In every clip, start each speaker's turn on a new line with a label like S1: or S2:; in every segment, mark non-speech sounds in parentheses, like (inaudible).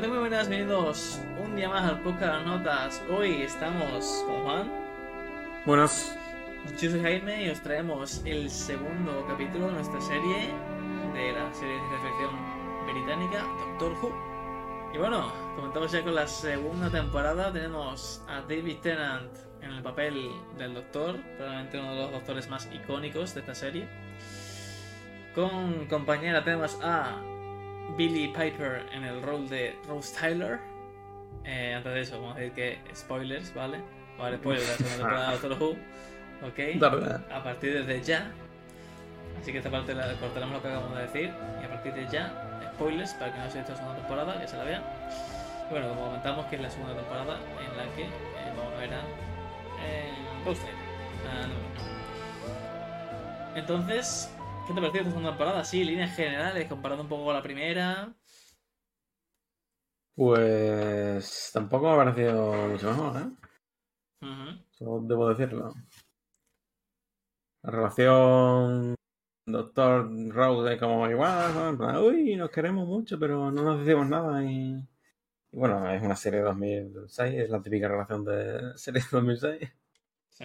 S1: Muy buenas, bienvenidos un día más al podcast de las notas. Hoy estamos con Juan.
S2: Buenas.
S1: Yo soy Jaime y os traemos el segundo capítulo de nuestra serie, de la serie de reflexión británica, Doctor Who. Y bueno, comentamos ya con la segunda temporada, tenemos a David Tennant en el papel del Doctor, probablemente uno de los doctores más icónicos de esta serie. Con compañera tenemos a Billy Piper en el rol de Rose Tyler. Eh, antes de eso, vamos a decir que spoilers, ¿vale? Vale, spoilers de la segunda (laughs) temporada de Doctor Who. ¿Ok? A partir de ya. Así que esta parte la cortaremos lo que acabamos de decir. Y a partir de ya, spoilers para que no se la segunda temporada, que se la vean. Y bueno, como comentamos, que es la segunda temporada en la que eh, vamos a ver a eh, Rose Tyler. Entonces, ¿Qué te pareció esta segunda temporada? Sí, líneas generales, comparando un poco con la primera.
S2: Pues tampoco me ha parecido mucho mejor, ¿eh? Solo debo decirlo. La relación Doctor Rose como igual, uy, nos queremos mucho, pero no nos decimos nada y... y... bueno, es una serie de 2006, es la típica relación de serie de 2006. Sí.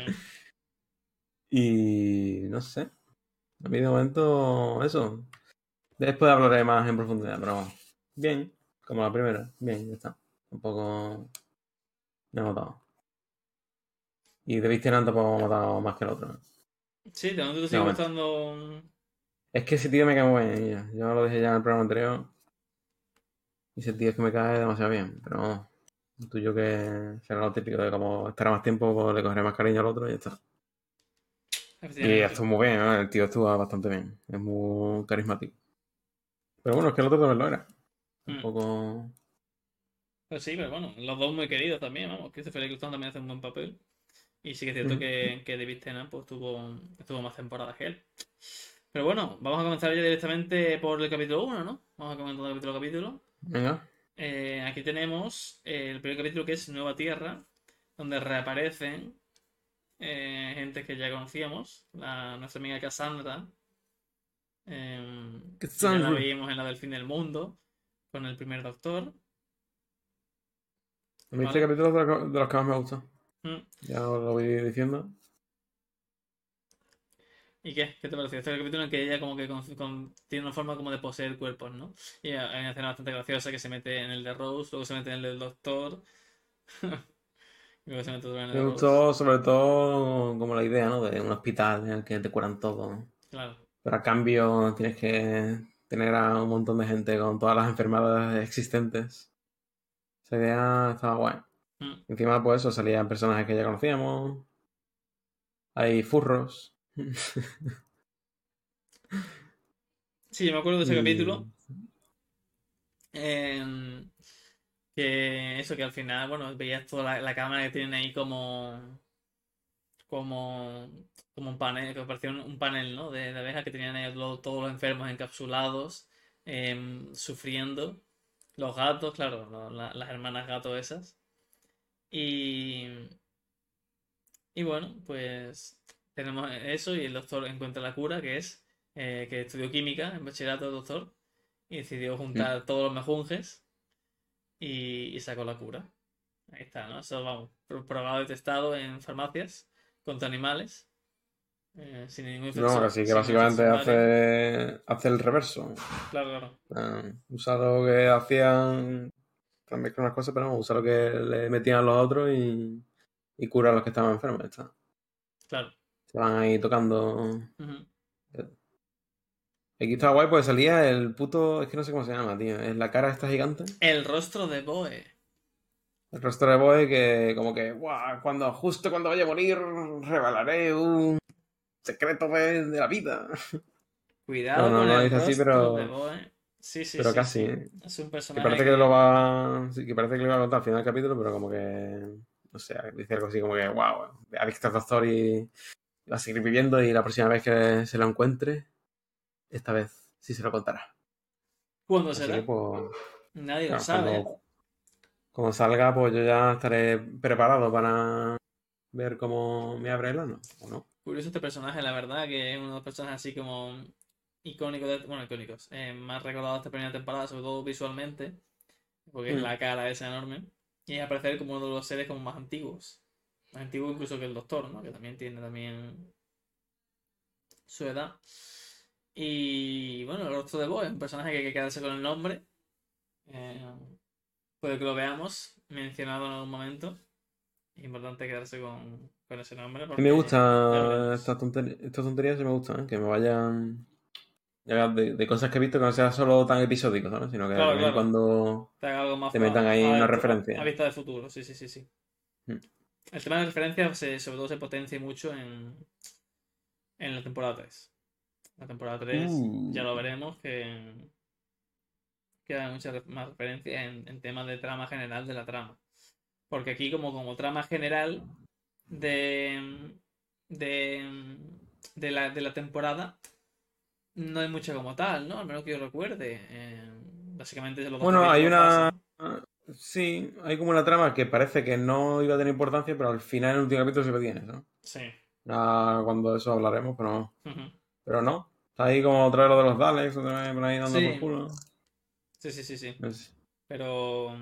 S2: Y no sé, a mí de momento, eso. Después hablaré más en profundidad, pero bien, como la primera, bien, ya está. Un poco me ha matado. Y de Tennant tampoco me ha matado más que el otro.
S1: Sí, de momento te sigue gustando.
S2: Es que ese tío me cae muy bien. Yo lo dije ya en el programa anterior. Y ese tío es que me cae demasiado bien. Pero tú tuyo que será lo típico de como estará más tiempo, pues le cogeré más cariño al otro y ya está. Y estuvo muy bien, el tío estuvo bastante bien. Es muy carismático. Pero bueno, es que el otro también lo era. Un mm. poco.
S1: Pues sí, pero bueno, los dos muy queridos también, vamos. Christopher Eccleston también hace un buen papel. Y sí que es cierto mm. que, que David Tennant pues, tuvo, estuvo más temporadas que él. Pero bueno, vamos a comenzar ya directamente por el capítulo 1, ¿no? Vamos a comenzar capítulo a capítulo.
S2: Venga.
S1: Eh, aquí tenemos el primer capítulo que es Nueva Tierra, donde reaparecen eh, gente que ya conocíamos, la, nuestra amiga Cassandra, eh, ya la veíamos en la del fin del mundo, con el primer doctor.
S2: A mí este capítulo de, los que más me gusta. Mm. Ya lo voy diciendo.
S1: ¿Y qué? ¿Qué te pareció? Este capítulo en que ella como que tiene una forma como de poseer cuerpos, ¿no? Y hay una escena bastante graciosa que se mete en el de Rose, luego se mete en el del doctor. (laughs)
S2: Me gustó sobre todo como la idea, ¿no? De un hospital en el que te curan todo.
S1: Claro.
S2: Pero a cambio tienes que tener a un montón de gente con todas las enfermedades existentes. Esa idea estaba guay. Mm. Encima, pues eso, salían personajes que ya conocíamos. Hay furros. (laughs)
S1: sí, me acuerdo de ese capítulo. (laughs) Eh, que eso, que al final, bueno, veías toda la, cámara que tienen ahí como. como. como un panel, que parecía un, panel, ¿no? De, de abejas que tenían ahí todos los enfermos encapsulados, em, sufriendo. Los gatos, claro, las hermanas gatos esas. Y. Y bueno, pues tenemos eso y el doctor encuentra la cura, que es eh, que estudió química en bachillerato, doctor, y decidió juntar mm. todos los mejunjes y, sacó la cura. Ahí está, ¿no? Eso vamos, probado y testado en farmacias contra animales. Eh, sin ningún
S2: No, así que básicamente hace, hace el reverso.
S1: Claro, claro.
S2: usa lo que hacían también con unas cosas, pero no, usa lo que le metían a los otros y, y cura a los que estaban enfermos. Está.
S1: Claro.
S2: Se van ahí tocando. Aquí estaba guay porque salía el puto. Es que no sé cómo se llama, tío. Es la cara esta gigante.
S1: El rostro de Boe.
S2: El rostro de Boe que, como que, guau, cuando, justo cuando vaya a morir, revelaré un secreto de, la vida.
S1: Cuidado.
S2: No, no, no, dice así, pero.
S1: Sí, sí,
S2: pero
S1: sí,
S2: casi.
S1: Es un personaje.
S2: Que parece que, lo va. Sí, que parece que lo va a contar al final del capítulo, pero como que. No sé, dice algo así como que, wow, ha visto doctor y va a seguir viviendo y la próxima vez que se lo encuentre esta vez sí se lo contará.
S1: ¿Cuándo será? Pues, Nadie lo sabe.
S2: Cuando, salga, pues yo ya estaré preparado para ver cómo me abre el ano, ¿o no?
S1: Curioso este personaje, la verdad, que es uno de los personajes así como icónicos, bueno, icónicos, eh, más recordados de esta primera temporada, sobre todo visualmente. porque es
S2: Mm.
S1: la cara esa enorme, y aparecer como uno de los seres como más antiguos, más antiguo incluso que el Doctor, ¿no? Que también tiene también su edad. Y bueno, el rostro de Bo es un personaje que hay que quedarse con el nombre. Eh, puede que lo veamos mencionado en algún momento. Es importante quedarse con, con ese nombre. Porque
S2: me gusta estas tonterías, estas tonterías, me gustan, ¿eh? que me vayan ya de, de cosas que he visto que no sea solo tan episódico, ¿sabes? Sino que
S1: Claro,
S2: también
S1: claro.
S2: cuando
S1: Te haga algo más
S2: te
S1: fa-
S2: metan ahí una referencia.
S1: A vista de futuro, sí, sí, sí, sí.
S2: Mm.
S1: El tema de referencias sobre todo se potencia mucho en, en la temporada 3. La temporada 3
S2: Uh.
S1: ya lo veremos que, que hay muchas más referencias en, en temas de trama general de la trama. Porque aquí como, como trama general de, de, de, la, de la temporada no hay mucha como tal, ¿no? Al menos que yo recuerde. Eh, básicamente dos
S2: Bueno, hay una. Sí, hay como una trama que parece que no iba a tener importancia, pero al final en el último capítulo sí lo tiene, ¿no?
S1: Sí.
S2: Ya cuando de eso hablaremos, pero,
S1: Ujú.
S2: Pero no. Está ahí como otra vez lo de los Daleks, otra vez por ahí dando
S1: Sí.
S2: por culo.
S1: Sí, sí, sí, sí.
S2: Es-
S1: Pero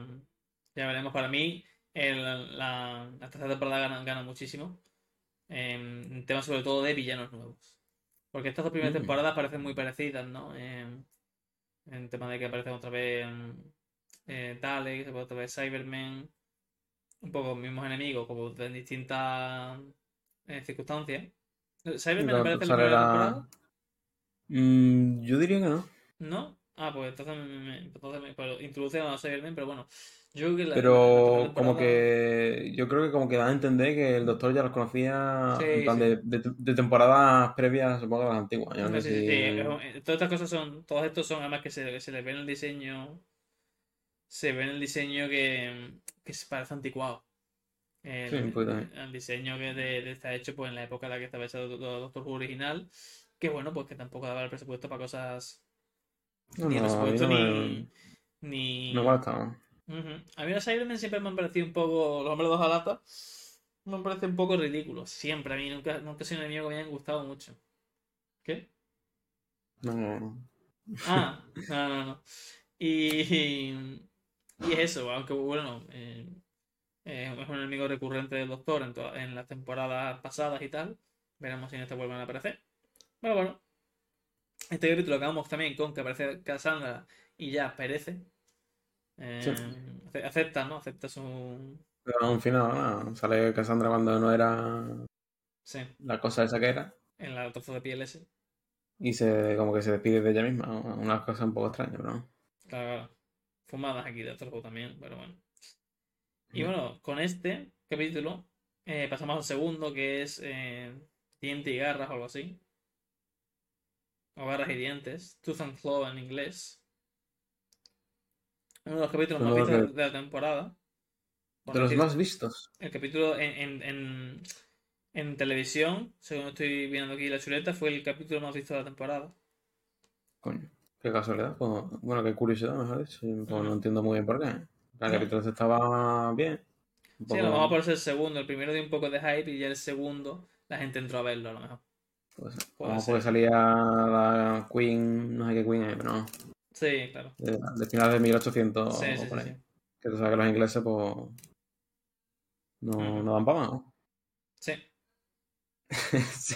S1: ya veremos. Para mí, el- la, la tercera temporada gana, gana muchísimo. En, en temas sobre todo de villanos nuevos. Porque estas dos primeras
S2: Mm.
S1: temporadas parecen muy parecidas, ¿no? En, en tema de que aparecen otra vez eh, Daleks, otra vez Cybermen. Un poco los mismos enemigos, como en distintas eh, circunstancias. ¿Cybermen
S2: Claro,
S1: aparece en la primera temporada?
S2: Mm, yo diría que no.
S1: ¿No? Ah, pues entonces, me, me- entonces me- pero introduce a Cybermen, pero bueno. Yo creo que la, la
S2: Pero como que yo creo que como que dan a entender que el doctor ya los conocía
S1: Sí,
S2: en plan
S1: sí.
S2: de, de, de temporadas previas, supongo, a las antiguas. No
S1: Sí,
S2: si-
S1: eh, Todas estas cosas son, todos estos son además que se, que se les ve en el diseño, se ve en el diseño que, que se parece anticuado. El,
S2: Sí,
S1: diseño que de, de- está hecho pues en la época en la que estaba hecho Doctor Who original, que bueno, pues que tampoco daba el presupuesto para cosas
S2: No,
S1: ni
S2: no, a
S1: presupuesto
S2: no
S1: ni,
S2: me,
S1: ni...
S2: me gusta.
S1: Ujú. A mí los Cybermen siempre me han parecido un poco, los hombres de hojalata, me han parecido un poco ridículos, siempre, a mí nunca, nunca sido un enemigo que me hayan gustado mucho. ¿Qué?
S2: No, no, no.
S1: Ah, (laughs) no, no, no. Y, y es eso, aunque bueno, eh, eh, es un enemigo recurrente del Doctor en, toda- en las temporadas pasadas y tal. Veremos si en esta vuelven a aparecer. Pero bueno, este capítulo acabamos también con que aparece Cassandra y ya perece. Eh,
S2: Sí.
S1: Acepta, ¿no? Acepta su.
S2: Pero un final, no, sale Cassandra cuando no era
S1: Sí,
S2: la cosa esa que era
S1: en la trozo de piel ese.
S2: y se como que se despide de ella misma. Una cosa un poco extraña, pero no.
S1: Claro, claro. Fumadas aquí de otro juego también, pero bueno. Y bueno, con este capítulo eh, pasamos al segundo, que es eh, Diente y Garras o algo así. O Garras y Dientes. Tooth and Claw en inglés. Uno de los capítulos más vistos de la temporada. Por
S2: De los más vistos.
S1: El capítulo en, en, en, en televisión, según estoy viendo aquí la chuleta, fue el capítulo más visto de la temporada.
S2: Coño, qué casualidad. bueno, qué curiosidad, mejor dicho.
S1: Ujú.
S2: no entiendo muy bien por qué.
S1: No.
S2: capítulo este estaba bien.
S1: Sí, a lo mejor por ser el segundo. El primero dio un poco de hype y ya el segundo la gente entró a verlo a lo mejor.
S2: Pues,
S1: Puede ser.
S2: mejor salía la Queen, no sé qué Queen es, pero no.
S1: Sí, claro.
S2: De, de finales de 1800
S1: Sí, sí.
S2: Que tú sabes que los ingleses, pues. No, no dan para más, ¿no?
S1: Sí. (laughs)
S2: Sí.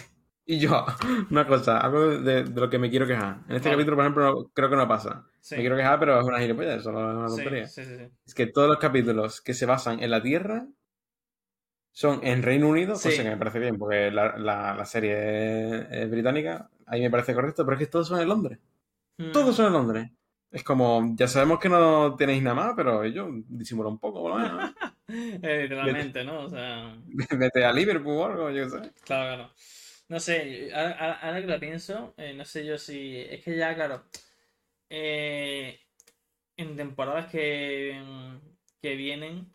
S2: Y yo, (laughs) una cosa, algo de, de lo que me quiero quejar. En este
S1: Vale.
S2: capítulo, por ejemplo, creo que no pasa.
S1: Sí.
S2: Me quiero quejar, pero es una gilipollez, solo es una tontería.
S1: sí, sí, sí.
S2: Es que todos los capítulos que se basan en la Tierra son en Reino Unido,
S1: Sí.
S2: cosa que me parece bien, porque la, la- la serie es, es británica, ahí me parece correcto, pero es que todos son en Londres.
S1: Mm.
S2: Todos son en Londres. Es como, ya sabemos que no tenéis nada más, pero ellos disimulan un poco, por lo menos. (laughs)
S1: Eh, literalmente, ¿no? O sea, (laughs)
S2: Vete a Liverpool o algo, yo qué sé.
S1: claro, claro. No sé, ahora, ahora- que lo pienso, eh, no sé yo si. Es que ya, claro. eh, en temporadas que, que vienen,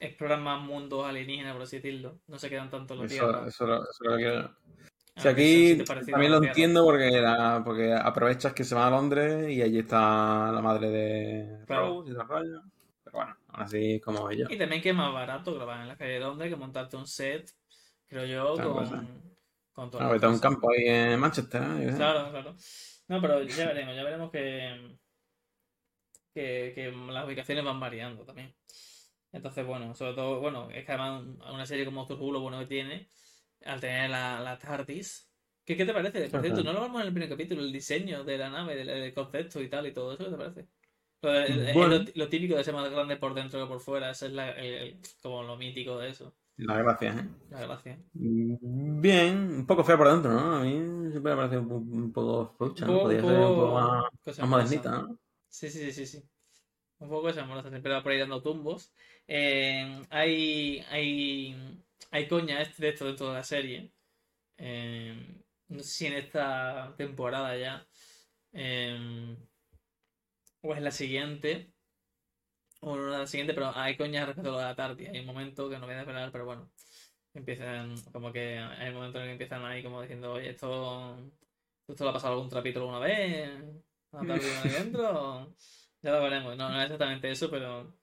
S1: exploran más mundos alienígenas, por así decirlo. No se quedan tanto en la
S2: Eso, eso, lo- eso es lo que quiero.
S1: Ah,
S2: Si
S1: que son
S2: aquí también lo
S1: Tierra.
S2: entiendo porque, la- porque aprovechas que se van a Londres y allí está la madre de
S1: Claro.
S2: Rose y de rollo. Pero bueno, aún así como ella.
S1: Y también que es más barato grabar en la calle de Londres que montarte un set, creo yo, con, con
S2: Ah, a un campo ahí en Manchester, ¿eh?
S1: Claro, claro. No, pero ya veremos, ya veremos que, que, que las ubicaciones van variando también. Entonces, bueno, sobre todo, bueno, es que además una serie como Who lo bueno que tiene, al tener la, la TARDIS, ¿qué, ¿qué te parece? Por cierto, no lo vamos en el primer capítulo, el diseño de la nave, el, concepto y tal y todo eso, ¿qué te parece? Lo, lo, típico de ser más grande por dentro que por fuera, eso es la, como lo mítico de eso.
S2: La gracia, ¿eh?
S1: La gracia.
S2: Bien, un poco fea por dentro, ¿no? A mí siempre me parece un, poco flucha, ¿no? Podría ser un poco más, más modernita, ¿no?
S1: Sí, sí, sí, sí. Un poco esa amorosa, siempre va por ahí dando tumbos. Eh, hay, hay, hay coña de esto dentro de la serie. Eh, no sé si en esta temporada ya. Eh, o es la siguiente. La siguiente, pero hay coña respecto a la tarde. Hay un momento que no voy a esperar, pero bueno. Empiezan, como que hay un momento en el que empiezan ahí como diciendo, oye, esto, esto lo ha pasado algún trapito alguna vez. ¿La tarde ahí dentro? (laughs) Ya lo veremos. No, no es exactamente eso, pero.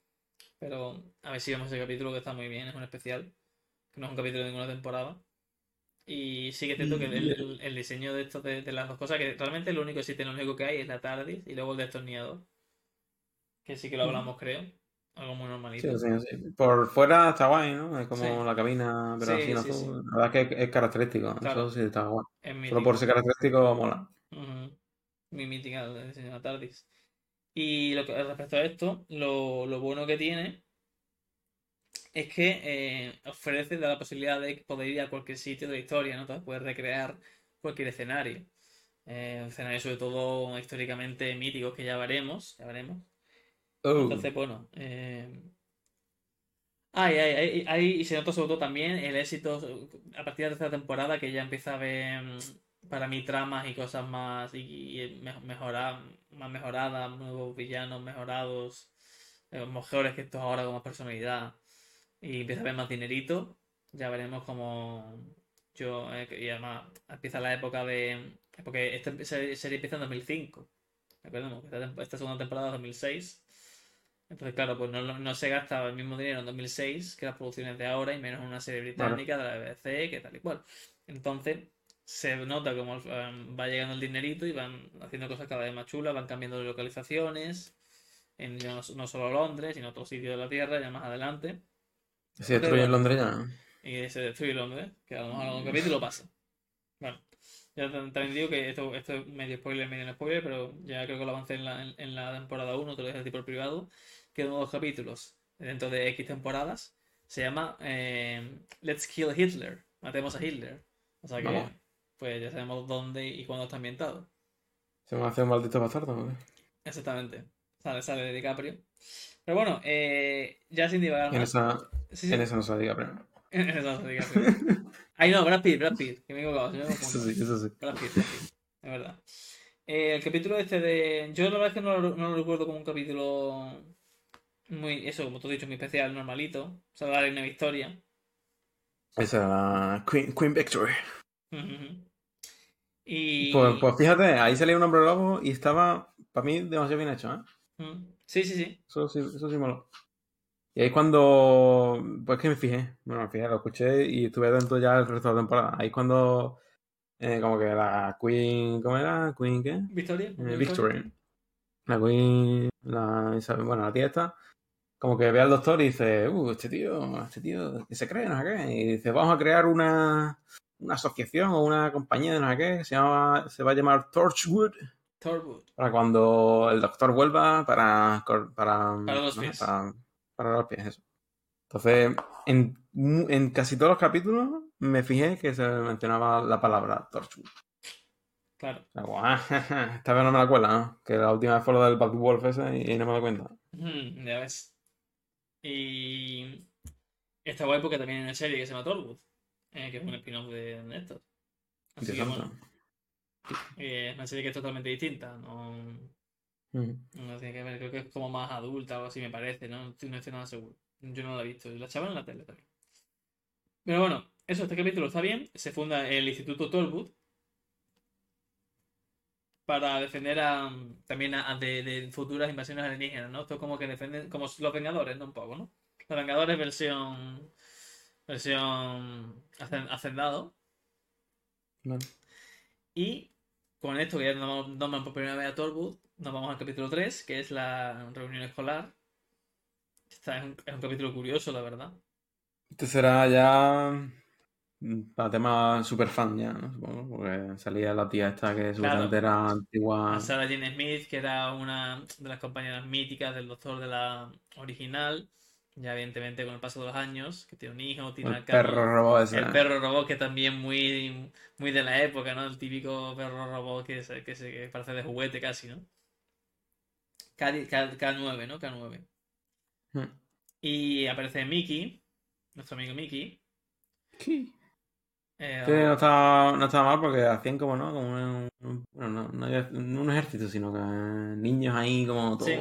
S1: Pero a ver si vemos ese capítulo que está muy bien, es un especial. Que no es un capítulo de ninguna temporada. Y sí que es cierto que el, diseño de estos de, las dos cosas, que realmente lo único lo único que hay es la TARDIS y luego el destornillador. Que sí que lo hablamos, creo. Algo muy normalito.
S2: Sí, sí, sí. Por fuera está guay, ¿no? Es como la cabina, pero así no La verdad es que es, característico. Eso sí está guay. Solo por ser característico mola.
S1: Muy mítica de la TARDIS. Y lo que, respecto a esto, lo, bueno que tiene es que eh, ofrece la posibilidad de poder ir a cualquier sitio de la historia, ¿no? Entonces puedes recrear cualquier escenario. Eh, escenarios sobre todo históricamente míticos que ya veremos, ya veremos. Oh. Entonces, bueno. Eh... y se nota sobre todo también el éxito a partir de la tercera temporada que ya empieza a ver para mí tramas y cosas más y, mejorar, más mejoradas, nuevos villanos mejorados, eh, mejores que estos ahora con más personalidad y empieza a ver más dinerito, ya veremos como yo eh, y además empieza la época de porque esta serie empieza en 2005 recordemos que esta, segunda temporada es 2006 entonces claro pues no, no, se gasta el mismo dinero en 2006 que las producciones de ahora y menos en una serie británica de la BBC que tal y cual entonces se nota como um, va llegando el dinerito y van haciendo cosas cada vez más chulas, van cambiando de localizaciones, en, no, solo Londres, sino otros sitios de la Tierra, ya más adelante.
S2: Se destruye Londres ya.
S1: Y se destruye Londres, que a lo mejor algún capítulo pasa. Bueno, ya también digo que esto, esto es medio spoiler, medio no spoiler, pero ya creo que lo avancé en la, en, la temporada 1, te lo dije por privado, que uno de los capítulos dentro de X temporadas se llama eh, Let's Kill Hitler, matemos a Hitler. O sea que pues ya sabemos dónde y cuándo está ambientado.
S2: ¿Se va a hacer un maldito bastardo? ¿no?
S1: Exactamente. Sale, sale de DiCaprio. Pero bueno, eh, ya sin divagar
S2: en Esa, En esa no sale DiCaprio. (laughs)
S1: en esa no sale DiCaprio. Ahí no, Brad Pitt, Brad Pitt. Que me he equivocado. (laughs)
S2: eso sí, eso sí.
S1: Brad Pitt, Brad Pitt. Es verdad. Eh, el capítulo este de... Yo la verdad es que no no lo recuerdo como un capítulo muy... Eso, como tú has dicho, muy especial, normalito. Sea, darle una victoria.
S2: Esa Queen, Queen Victory. Pues, pues, fíjate, ahí salía un hombre lobo y estaba, para mí, demasiado bien hecho, ¿eh?
S1: Sí, sí, sí.
S2: Eso sí, eso sí moló. Y ahí cuando, pues que me fijé, bueno, me fijé, lo escuché y estuve atento ya el resto de la temporada. Ahí cuando, eh, como que la Queen, ¿cómo era? ¿Queen qué?
S1: Victoria.
S2: Eh, Victory. La Queen, la, bueno, la tía esta, como que ve al doctor y dice, uh, este tío, este tío, ¿qué se cree? No sé qué. Y dice, vamos a crear una, una asociación o una compañía de no sé qué, se, llama, se va a llamar Torchwood.
S1: Torchwood.
S2: Para cuando el doctor vuelva para... Para,
S1: para los pies.
S2: Para, los pies, eso. Entonces, en, en, casi todos los capítulos me fijé que se mencionaba la palabra Torchwood.
S1: Claro.
S2: esta vez no me la cuela, ¿no? Que la última vez fue lo del Bad Wolf ese y, no me da cuenta.
S1: ya ves. Y... Está guay porque también hay una serie que se llama Torchwood. Eh, que es un spin-off de Néstor. Así que bueno. Eh, es una serie que es totalmente distinta. No, mm. no tiene que ver, creo que es como más adulta o así, me parece. No, no estoy nada seguro. Yo no la he visto. La echaban en la tele también. Pero bueno, eso, este capítulo está bien. Se funda el Instituto Torwood para defender a, también a, de, de, futuras invasiones alienígenas, ¿no? Esto es como que defienden, como los Vengadores, ¿no? Un poco, ¿no? Los Vengadores versión versión hacendado. Y con esto que ya nos nombran por primera vez a Torwood, nos vamos al capítulo 3, que es la reunión escolar. Esta es, un, es un capítulo curioso, la verdad.
S2: Este será ya para tema super fan ya, ¿no? Supongo, porque salía la tía esta que era antigua.
S1: A Sarah Jane Smith, que era una de las compañeras míticas del doctor de la original. Ya evidentemente con el paso de los años, que tiene un hijo, tiene
S2: El perro robot ese.
S1: El perro robot que también muy, muy de la época, ¿no? El típico perro robot que, se, que, se, que parece de juguete casi, ¿no? K, K, K9, ¿no? K9.
S2: Hmm.
S1: Y aparece Mickey, nuestro amigo Mickey.
S2: Sí.
S1: Eh,
S2: Que no estaba, no estaba mal porque hacían como, ¿no? Como un, un- bueno, no, un ejército, sino que niños ahí como todo,
S1: Sí.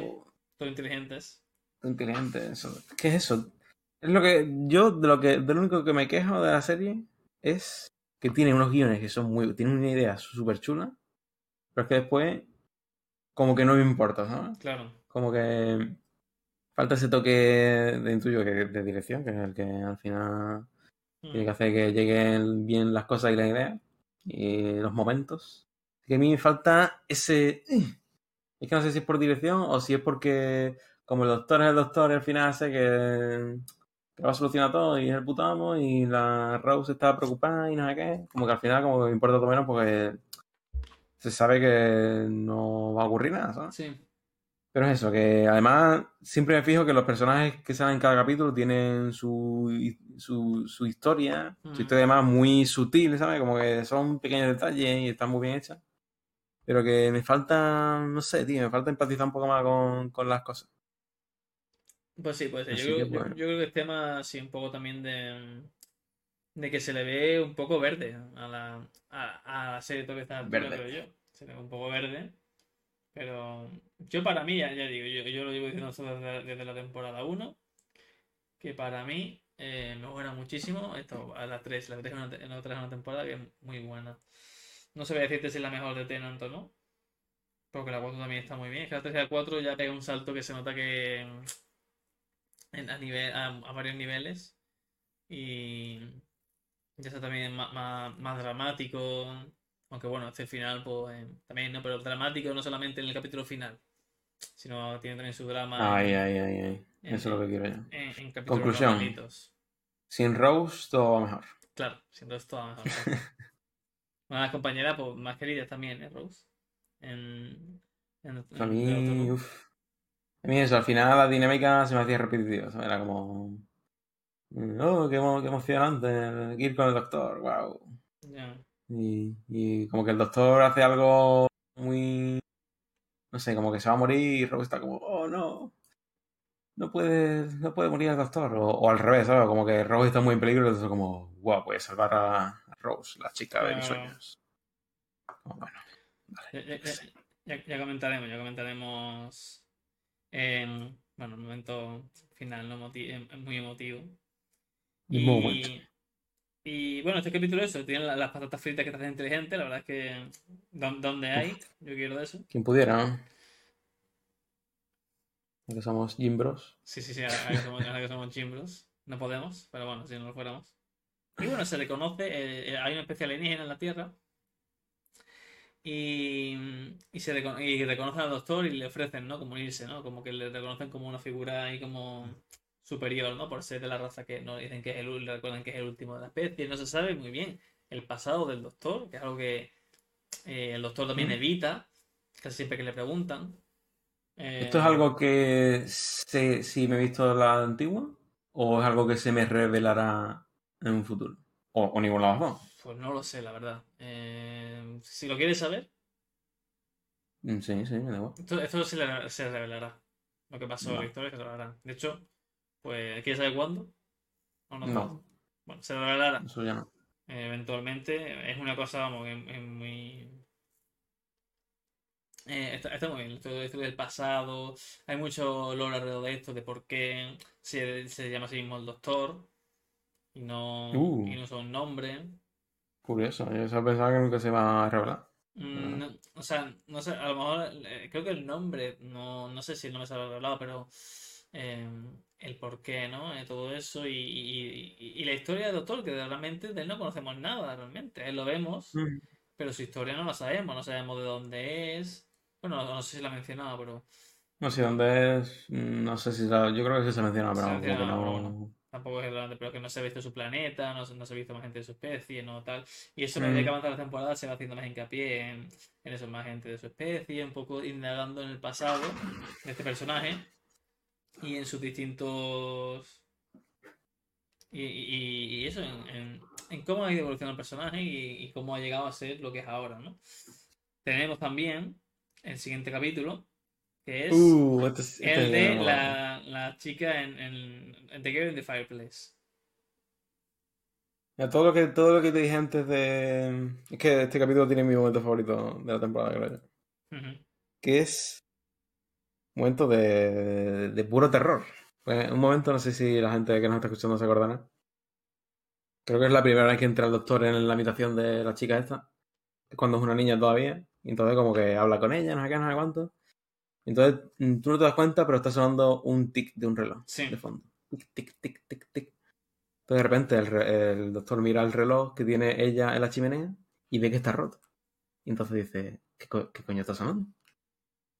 S1: todos inteligentes.
S2: todo inteligentes. Eso. ¿Qué es eso? Es lo que yo de lo que de lo único que me quejo de la serie es que tiene unos guiones que son muy, tienen una idea súper chula, pero es que después como que no me importa, ¿sabes?
S1: Claro.
S2: Como que falta ese toque de intuyo que de dirección, que es el que al final tiene que
S1: Mm.
S2: hacer que lleguen bien las cosas y las ideas y los momentos. Que a mí me falta ese. Es que no sé si es por dirección o si es porque, como el doctor es el doctor, al final hace que, que va a solucionar todo y es el puto amo y la Rose está preocupada y no sé qué. Como que al final, como que me importa todo menos porque se sabe que no va a ocurrir nada, ¿sabes?
S1: Sí.
S2: Pero es eso, que además siempre me fijo que los personajes que salen en cada capítulo tienen su, su, su historia,
S1: Mm.
S2: su historia además muy sutil, ¿sabes? Como que son pequeños detalles y están muy bien hechas. Pero que me falta, no sé, tío, me falta empatizar un poco más con, con las cosas.
S1: Pues sí, pues sí. Yo,
S2: Así
S1: creo,
S2: que,
S1: yo- creo que es tema, sí, un poco también de, de que se le ve un poco verde a la, a, a la serie todo esta altura,
S2: Verde.
S1: creo yo. Se le ve un poco verde. Pero yo para mí, ya, ya digo, yo, yo lo llevo diciendo desde, desde la temporada 1, que para mí eh, me buena muchísimo. Esto, a la 3, la 3 es una, te- la otra es una temporada que es muy buena. No sabría decirte si es la mejor de Tenant o no. Porque la 4 también está muy bien. Es que la 3 y la 4 ya pega un salto que se nota que en- a, nivel, a, varios niveles. Y ya está también más, más, más dramático. Aunque bueno, el final, pues eh, también, ¿no? Pero dramático no solamente en el capítulo final, sino tiene también su drama
S2: Ay,
S1: en,
S2: ay, ay, ay.
S1: en-
S2: Eso es lo que quiero yo.
S1: en-
S2: Conclusión.
S1: normalitos.
S2: Sin Rose, todo va mejor.
S1: Claro, siendo esto a lo mejor. Una de las (laughs) compañeras pues, más queridas también, ¿eh, Rose? En,
S2: A mí, uff. A mí eso, al final la dinámica se me hacía repetitiva, ¿sabes? Era como... Oh, qué, emo- qué emocionante ir con el doctor, wow. Y, y como que el doctor hace algo muy... No sé, como que se va a morir y Rose está como, oh no, no puede, no puede morir el doctor. O, o al revés, ¿sabes? Como que Rose está muy en peligro y entonces como, wow, puede salvar a, Rose, la chica de mis sueños. Bueno,
S1: Ya, ya- comentaremos, ya comentaremos en, bueno, el momento final, ¿no? Moti- muy emotivo. Y, y bueno, este capítulo eso, tiene la- las patatas fritas que te hacen inteligente, la verdad es que ¿dó- ¿dónde hay? Yo quiero de eso.
S2: Quien pudiera, ¿no? Que somos Jim Bros.
S1: Sí, sí, sí, ahora que somos, ahora que somos chimbros. No podemos, pero bueno, si no lo fuéramos. Y bueno, se le conoce, eh, eh, hay una especie alienígena en la Tierra. Y, y se recono- y reconocen al doctor y le ofrecen, ¿no? Como unirse, ¿no? Como que le reconocen como una figura ahí como superior, ¿no? Por ser de la raza que no dicen que es el, recuerdan que es el último de la especie. No se sabe muy bien el pasado del doctor, que es algo que eh, el doctor también
S2: Mm.
S1: evita, casi siempre que le preguntan.
S2: ¿Esto es
S1: Eh,
S2: algo que sé si me he visto la antigua? ¿O es algo que se me revelará en un futuro? O, o ninguno de dos.
S1: Pues no lo sé, la verdad. Eh, si lo quieres saber,
S2: Mm, Sí, sí, me da igual.
S1: esto, esto se, le- se revelará. Lo que pasó en la historia se revelará. De hecho, pues, ¿quieres saber cuándo? ¿O no?
S2: No.
S1: Bueno, se revelará.
S2: Eso ya no.
S1: Eh, eventualmente. Es una cosa, vamos, que es, muy. Eh, está, está muy bien. Todo esto del pasado. Hay mucho lore alrededor de esto, de por qué se, se llama así mismo el doctor. Y no,
S2: Uh.
S1: y no usa un nombre.
S2: Curioso. Yo pensaba que nunca se iba a revelar.
S1: Mm, no, o sea, no sé, a lo mejor eh, creo que el nombre, no, no sé si el nombre se ha revelado, pero eh, el porqué, ¿no? Eh, todo eso y, y- y- y la historia del doctor, que realmente de él no conocemos nada, realmente. Él lo vemos,
S2: Mm.
S1: pero su historia no la sabemos, no sabemos de dónde es. Bueno, no sé si la ha mencionado, pero.
S2: No sé dónde es. No sé si la... Yo creo que sí se menciona, pero
S1: Se menciona,
S2: no.
S1: pero. Tampoco es grande, pero que no se ha visto su planeta, no, se- no se ha visto más gente de su especie, no tal. Y eso, a medida
S2: Mm.
S1: que avanza la temporada, se va haciendo más hincapié en, en eso, más gente de su especie, un poco indagando en el pasado de este personaje y en sus distintos. Y, y- y eso, en, en- en cómo ha ido evolucionando el personaje y, y cómo ha llegado a ser lo que es ahora, ¿no? Tenemos también el siguiente capítulo, que es
S2: Uh, este, es- este
S1: el de la, la chica en, en, The Girl in the Fireplace.
S2: Ya, Todo lo que, todo lo que te dije antes de. Es que este capítulo tiene mi momento favorito de la temporada, creo yo. Que es. Un momento de, de puro terror. Pues, un momento, no sé si la gente que nos está escuchando se acordará. Creo que es la primera vez que entra el doctor en la habitación de la chica esta. Es cuando es una niña todavía. Y entonces, como que habla con ella, no sé qué, no sé cuánto. Entonces, mm, tú no te das cuenta, pero está sonando un tic de un reloj
S1: Sí.
S2: de fondo. Tic, tic, tic, tic, tic. Entonces, de repente, el, el doctor mira el reloj que tiene ella en la chimenea y ve que está roto. Y entonces dice, ¿qué, co- qué coño está sonando?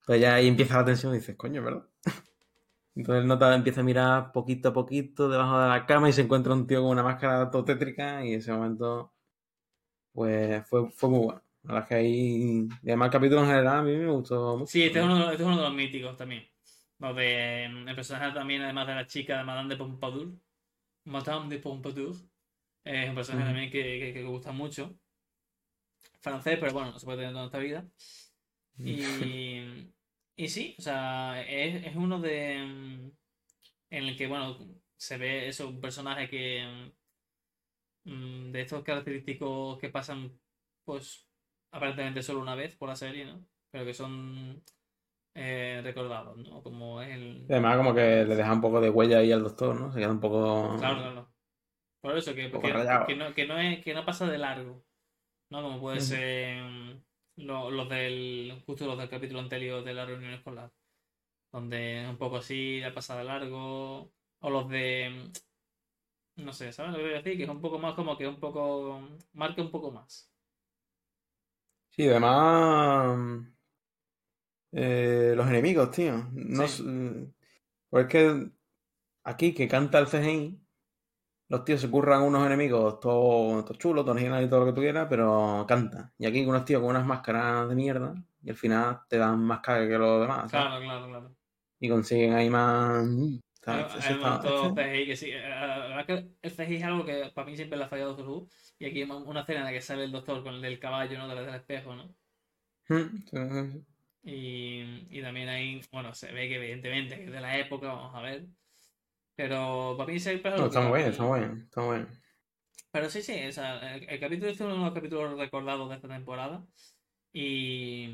S2: Entonces ya ahí empieza la tensión y dices, coño, ¿verdad? (laughs) Entonces el nota empieza a mirar poquito a poquito debajo de la cama y se encuentra un tío con una máscara todo tétrica y ese momento pues fue, fue muy bueno. La verdad es que ahí, y además el capítulo en general a mí me gustó mucho.
S1: Sí, este es, uno de, los- este es uno de los míticos también. Los de, el personaje también, además de la chica de Madame de Pompadour. Madame de Pompadour. Es un personaje también que, que, que gusta mucho. Francés, pero bueno, no se puede tener toda esta vida. Y, y sí, o sea, es, es uno de. mm, En el que, bueno, se ve eso, un personaje que. mm, De estos característicos que pasan, pues, aparentemente solo una vez por la serie, ¿no? Pero que son eh, recordados, ¿no? Como es el.
S2: Además como que le deja un poco de huella ahí al doctor, ¿no? Se queda un poco...
S1: Claro, claro. Por eso, que, que, no, que, no es, que no pasa de largo. ¿No? Como puede ser mm, los del. Justo los del capítulo anterior de la reunión escolar. Donde un poco así la pasa de largo. O los de. No sé, ¿sabes lo que voy a decir? Que es un poco más como que un poco. Marca un poco más.
S2: Sí, además... eh, los enemigos, tío. No,
S1: Sí.
S2: s- Pues es que aquí que canta el CGI, los tíos se curran unos enemigos todo, todo chulos, todo original y todo lo que tú quieras, pero canta. Y aquí unos tíos con unas máscaras de mierda y al final te dan más caga que los demás, ¿sabes?
S1: Claro, claro, claro.
S2: Y consiguen ahí más...
S1: El CGI es algo que para mí siempre le ha fallado a Doctor Who. Y aquí hay una escena en la que sale el doctor con el del caballo, ¿no? Detrás del espejo, ¿no?
S2: Mm, sí, sí, sí.
S1: Y, y también ahí, bueno, se ve que evidentemente que es de la época, vamos a ver. Pero para mí siempre
S2: No, está muy bien, está muy bien, está muy bien.
S1: Pero sí, sí, o sea, el, el capítulo este es uno de los capítulos recordados de esta temporada. Y,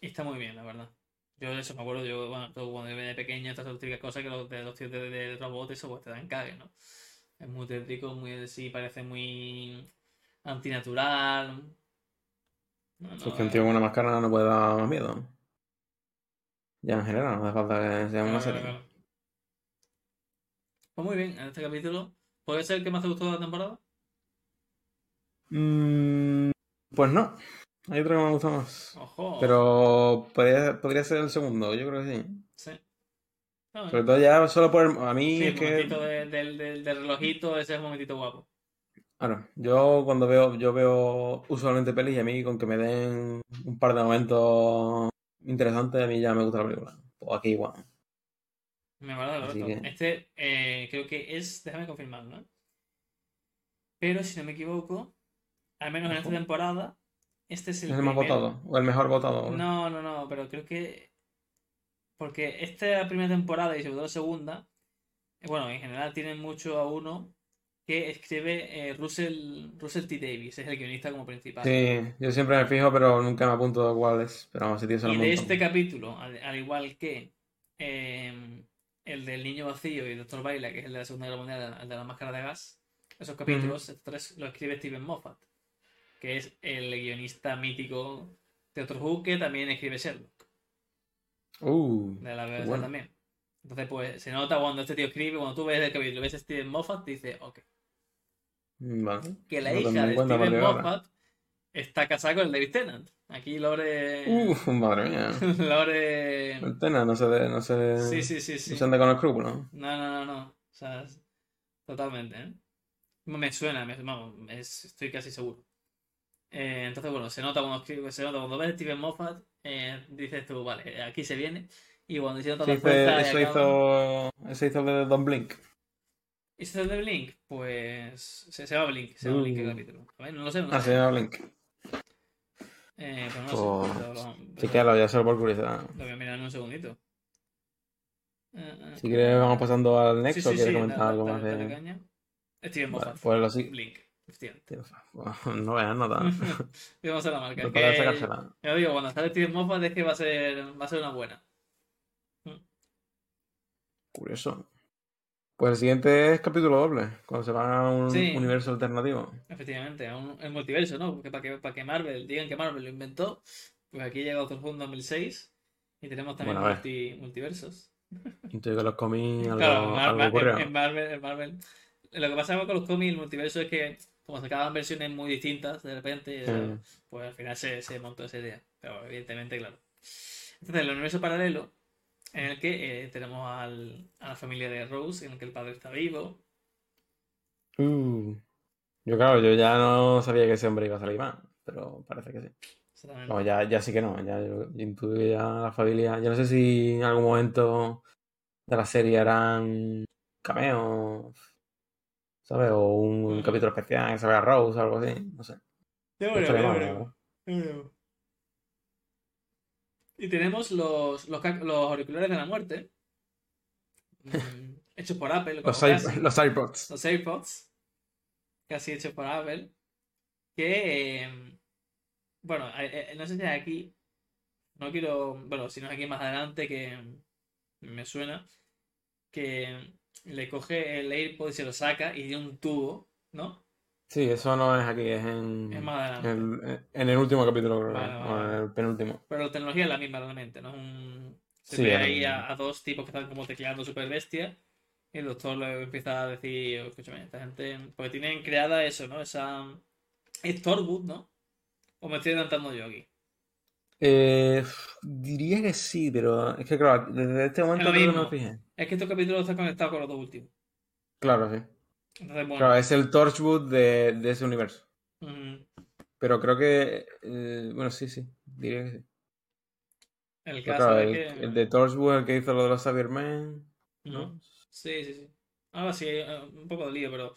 S1: y está muy bien, la verdad. Yo de eso me acuerdo, yo bueno, todo cuando yo de pequeño, estas típicas cosas que los de los tíos de, de robot, eso pues te dan cague, ¿no? Es muy tétrico, muy sí, parece muy antinatural. No,
S2: Si
S1: no,
S2: es que un
S1: eh,
S2: tío con una máscara no puede dar más miedo. Ya en general, no hace falta que sea una serie.
S1: Pues muy bien, en este capítulo. ¿Puede ser el que más te gustó de la temporada?
S2: Mm, pues no. Hay otro que me gusta más.
S1: Ojo.
S2: Pero podría, podría ser el segundo, yo creo que sí.
S1: Sí.
S2: Sobre todo ya solo por... el- A mí
S1: Sí,
S2: es
S1: el
S2: que...
S1: momentito de- del, del, del relojito, ese es un momentito guapo.
S2: Claro, yo cuando veo, yo veo usualmente pelis y a mí con que me den un par de momentos interesantes, a mí ya me gusta la película. Pues aquí igual.
S1: Me parece
S2: Así
S1: correcto.
S2: que-
S1: Este eh, creo que es, déjame confirmar, ¿no? Pero si no me equivoco, al menos en esta temporada, este es el,
S2: Es el más votado, o el mejor votado.
S1: No, no, no, pero creo que. Porque esta primera temporada y sobre todo la segunda, eh, bueno, en general tienen mucho a uno que escribe eh, Russell, Russell T. Davis, es el guionista como principal.
S2: Sí, yo siempre me fijo, pero nunca me apunto a cuál es. Pero vamos, se lo
S1: Y de
S2: montón.
S1: este capítulo, al, al igual que eh, el del niño vacío y Doctor Baila, que es el de la Segunda Guerra Mundial, el de la máscara de gas, esos capítulos, estos tres lo escribe Steven Moffat, que es el guionista mítico de Doctor Who, que también escribe Sherlock,
S2: Uh,
S1: de la BBC
S2: bueno.
S1: también. Entonces, pues se nota cuando este tío escribe, cuando tú ves el capítulo, ves a Steven Moffat, dices, ok.
S2: Vale.
S1: que la hija de Steven
S2: ahora.
S1: Moffat está casada con el David Tennant. Aquí Lore...
S2: Uf, madre mía. (laughs)
S1: Lore...
S2: El Tena no se, de- no se,
S1: Sí, sí, sí, sí.
S2: no se anda con escrúpulos.
S1: No, no, no, no. O sea, es- totalmente, ¿eh? Me suena, me, vamos, es- estoy casi seguro. Eh, entonces, bueno, se nota cuando, escribe- se nota cuando ves Steven Moffat, eh, dices tú, vale, aquí se viene. Y cuando se nota
S2: Eso
S1: la
S2: hizo,
S1: puerta y
S2: eso hizo, eso hizo de Don Blink.
S1: ¿Y se de Blink? Pues se, se llama Blink, se llama Blink el
S2: Uh.
S1: capítulo. A ver, no lo sé, no
S2: Ah,
S1: lo
S2: se
S1: sé.
S2: llama Blink.
S1: Eh, pues no lo sé. pero lo- pero
S2: claro, ya solo por curiosidad.
S1: Lo voy a mirar en un segundito. Eh, eh,
S2: Si quieres, vamos pasando al Nexo.
S1: sí, sí,
S2: ¿Quieres
S1: sí,
S2: comentar
S1: dale,
S2: algo
S1: dale,
S2: más
S1: dale
S2: de.?
S1: caña. Steven
S2: Vale, pues lo sí.
S1: Blink.
S2: No veas. (laughs)
S1: Y vamos a la marca.
S2: No
S1: que-
S2: sacársela.
S1: Ya digo, cuando sale Steven Moffat es que va a ser, va a ser una buena.
S2: Curioso. Pues el siguiente es capítulo doble, cuando se van a un
S1: Sí.
S2: universo alternativo.
S1: Efectivamente, a un, el multiverso, ¿no? Porque para que, para que Marvel digan que Marvel lo inventó, pues aquí llega otro en 2006 y tenemos también
S2: Bueno,
S1: multi- multiversos.
S2: Entonces que los cómics algo, (laughs)
S1: Claro,
S2: algo
S1: Mar-
S2: ocurrió.
S1: en, Marvel, en Marvel. Lo que pasa con los cómics, el multiverso es que como sacaban versiones muy distintas de repente,
S2: Mm.
S1: pues al final se, se montó esa idea. Pero evidentemente, claro. Entonces, el universo paralelo en el que eh, tenemos al- a la familia de Rose, en el que el padre está vivo.
S2: Uh. Yo, claro, yo ya no sabía que ese hombre iba a salir más, pero parece que sí. No, ya, ya sí que no. Ya yo, yo intuyo que ya la familia. Yo no sé si en algún momento de la serie harán cameos, ¿sabes? O un, un
S1: Mm.
S2: capítulo especial que se vea Rose o algo así. No sé.
S1: Ya veremos, ya veremos. Y tenemos los, los, auriculares de la muerte. mm, hechos por Apple.
S2: Los,
S1: casi.
S2: los iPods.
S1: los AirPods, casi hechos por Apple, que, eh, bueno, eh, eh, no sé si es aquí, no quiero, bueno, si no es aquí más adelante, que me suena, que le coge el AirPod y se lo saca y tiene un tubo, ¿no?
S2: Sí, eso no es aquí, es en,
S1: Es más adelante.
S2: en, el, en el último capítulo, creo
S1: Vale,
S2: o en el penúltimo.
S1: Pero la tecnología es la misma realmente, ¿no? Es un... Se
S2: Sí,
S1: ve ahí a, a dos tipos que están como tecleando super bestia. Y el doctor le empieza a decir, escúchame, esta gente. Porque tienen creada eso, ¿no? Esa. Es Thorwood, ¿no? O me estoy adelantando yo aquí.
S2: Eh, diría que sí, pero es que claro, desde este momento no me fijé.
S1: Es que estos capítulos están conectados con los dos últimos.
S2: Claro, sí.
S1: Bueno.
S2: Claro, es el Torchwood de, de ese universo.
S1: mm,
S2: Pero creo que. eh, bueno, sí, sí. Diría que sí.
S1: el caso
S2: claro,
S1: es
S2: el,
S1: que.
S2: el de Torchwood, el que hizo lo de los Cybermen, ¿no?
S1: Ujú. Sí, sí, sí. Ahora sí, eh, un poco de lío, pero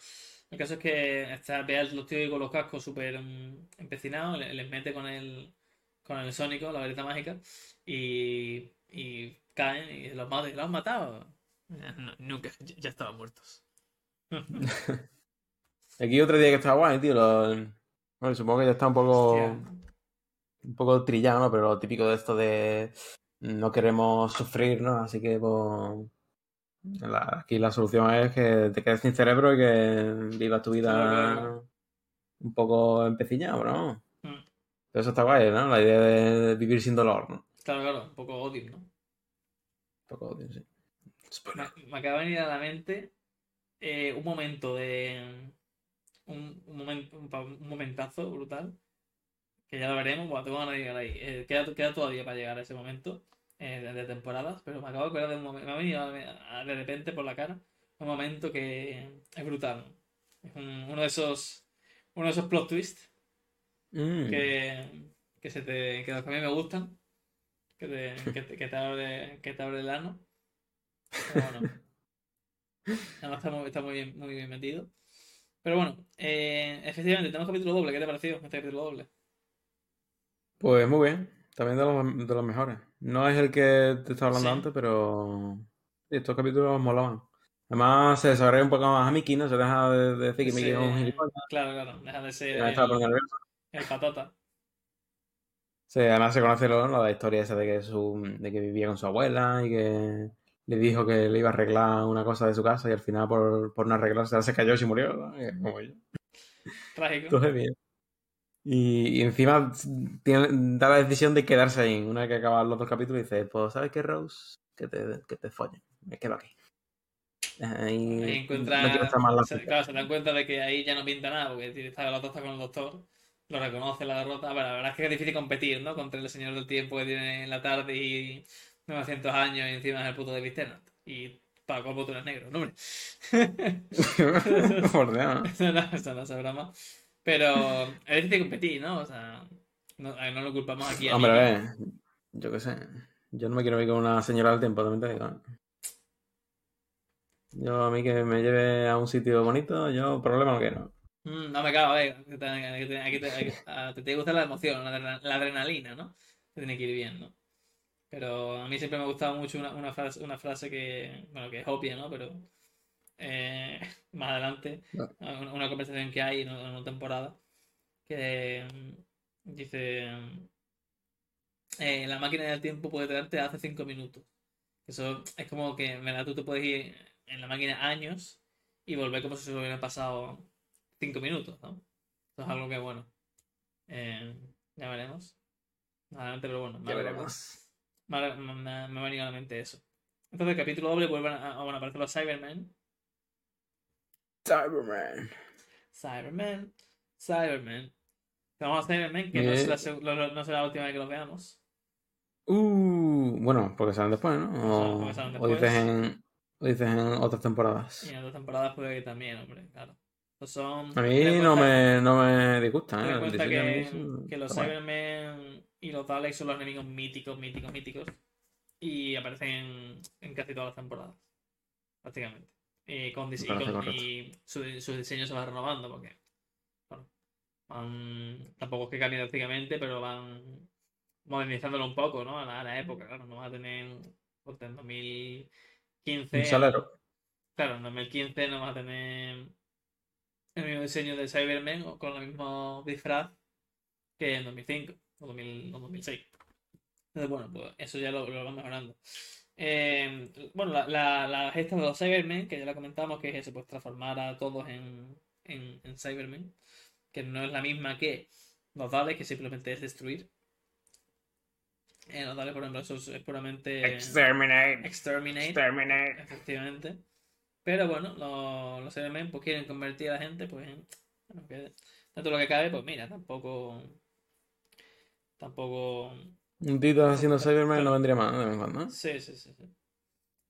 S1: el caso es que está, ve a los tíos con los cascos súper mm, empecinados, le- les mete con el, con el sónico, la varita mágica, y, y caen y los matan. ¿Los han matado? No, nunca, ya, ya estaban muertos. (laughs)
S2: Aquí otro día que está guay, tío. lo- bueno, supongo que ya está un poco.
S1: Hostia.
S2: Un poco trillado, ¿no? Pero lo típico de esto de. No queremos sufrir, ¿no? Así que, pues. la- aquí la solución es que te quedes sin cerebro y que vivas tu vida
S1: Claro, claro.
S2: un poco empeciñado, ¿no?
S1: Mm.
S2: Pero eso está guay, ¿no? La idea de vivir sin dolor, ¿no?
S1: Claro, claro, un poco odio, ¿no?
S2: Un poco, sí. Spoiler.
S1: Me, me acaba de venir a la mente eh, un momento de. Un, un, momen- un momentazo brutal. Que ya lo veremos. Bueno, tengo ganas de llegar ahí. Eh, queda, queda todavía para llegar a ese momento eh, de, de temporadas. Pero me acabo de acordar de un momento. Me ha venido de repente por la cara. Un momento que es brutal. Es un- uno de esos. Uno de esos plot twists
S2: Mm.
S1: que, que, se te, que a mí me gustan. Que te, que te, que te abre, que te abre el ano. Pero bueno. (laughs) (laughs) Además está muy, está muy bien, muy bien metido. Pero bueno, eh, efectivamente, tenemos capítulo doble. ¿Qué te ha parecido este capítulo doble?
S2: Pues muy bien. También de los, de los mejores. No es el que te estaba hablando
S1: Sí.
S2: antes, pero. sí, estos capítulos molaban. Además, se desarrolla un poco más a Mickey, ¿no? Se deja de, de decir que Mickey es un.
S1: Claro, claro. Deja de ser el, el patata.
S2: Sí, además se conoce ¿no? la historia esa de que, su, de que vivía con su abuela y que le dijo que le iba a arreglar una cosa de su casa y al final por, por no arreglarse se cayó y se murió. ¿no? Como yo.
S1: Trágico.
S2: Entonces, bien. Y, y encima tiene, da la decisión de quedarse ahí. Una vez que acaban los dos capítulos, dice, pues, ¿sabes qué, Rose? Que te, que te follen. Me quedo aquí. Ahí,
S1: Ahí encuentra.
S2: no más
S1: se, claro, se dan cuenta de que ahí ya no pinta nada, porque está, otro está con el doctor, lo reconoce la derrota. Bueno, la verdad es que es difícil competir, ¿no? Contra el señor del tiempo que tiene en la tarde y 900 años y encima es el puto de Tennant. Y para colmo tú eres negro, no, hombre. (laughs)
S2: Por Dios. (laughs)
S1: Eso no, eso no es broma. Pero es difícil competir, ¿no? O sea, no, a- no lo culpamos aquí a
S2: Hombre, a ver, yo qué sé. Yo no me quiero ir con una señora del tiempo, también te digo. Yo a mí que me lleve a un sitio bonito, yo problema no quiero.
S1: Mm, no me cago, eh. te- que te- aquí te, aquí- a- te tiene que gustar la emoción, la, la adrenalina, ¿no? Te tiene que ir bien, ¿no? Pero a mí siempre me ha gustado mucho una, una frase, una frase que, bueno, que es obvia, ¿no? Pero eh, (laughs) más adelante,
S2: No.
S1: una, una conversación que hay en una, en una temporada, que dice, eh, la máquina del tiempo puede traerte hace cinco minutos. Eso es como que, en verdad, tú te puedes ir en la máquina años y volver como si se hubiera pasado cinco minutos, ¿no? Eso es algo que, bueno, eh, ya veremos. Más adelante, pero bueno,
S2: Ya veremos.
S1: Me, me- me ha venido a la mente eso. Entonces, capítulo doble vuelven a, a- bueno, aparecen los Cybermen.
S2: Cyberman.
S1: Cybermen, Cybermen. Vamos a Cybermen, que no, es
S2: Bien.
S1: la, seg- lo- lo- no será la última vez que los veamos.
S2: Uh, bueno, porque salen después, ¿no? O,
S1: Porque salen
S2: o dices
S1: después.
S2: en, o dices en otras temporadas.
S1: Y en otras temporadas puede que también, hombre, claro. Son...
S2: A mí no me, no me disgustan,
S1: Ten
S2: ¿eh?
S1: en
S2: El
S1: cuenta que, que los. Cybermen y los Daleks son los enemigos míticos, míticos, míticos. Y aparecen en, casi todas las temporadas. Prácticamente. Y, con, y, con- y su, su diseño se va renovando porque. Bueno, van, tampoco es que cambie drásticamente, pero van modernizándolo un poco, ¿no? A la, a la época, claro. No va a tener. ponte, En 2015.
S2: Un salero.
S1: Claro, en 2015 no vas a tener el mismo diseño de Cybermen o con el mismo disfraz que en 2005 o, 2000 o 2006. Entonces, bueno, pues eso ya lo, lo van mejorando. Eh, bueno, la, la, la gesta de los Cybermen, que ya la comentamos, que es eso, pues transformar a todos en, en, en Cybermen, que no es la misma que los Daleks, que simplemente es destruir. Eh, los Daleks, por ejemplo, eso es, es puramente
S2: Exterminate.
S1: exterminate.
S2: Exterminate.
S1: Efectivamente. Pero bueno, los, los Cybermen pues quieren convertir a la gente pues en... Bueno, que de lo que cabe, pues mira, tampoco... Tampoco...
S2: Un tito haciendo Cyberman no vendría mal, ¿no? De vez en cuando.
S1: Sí, sí, sí. sí.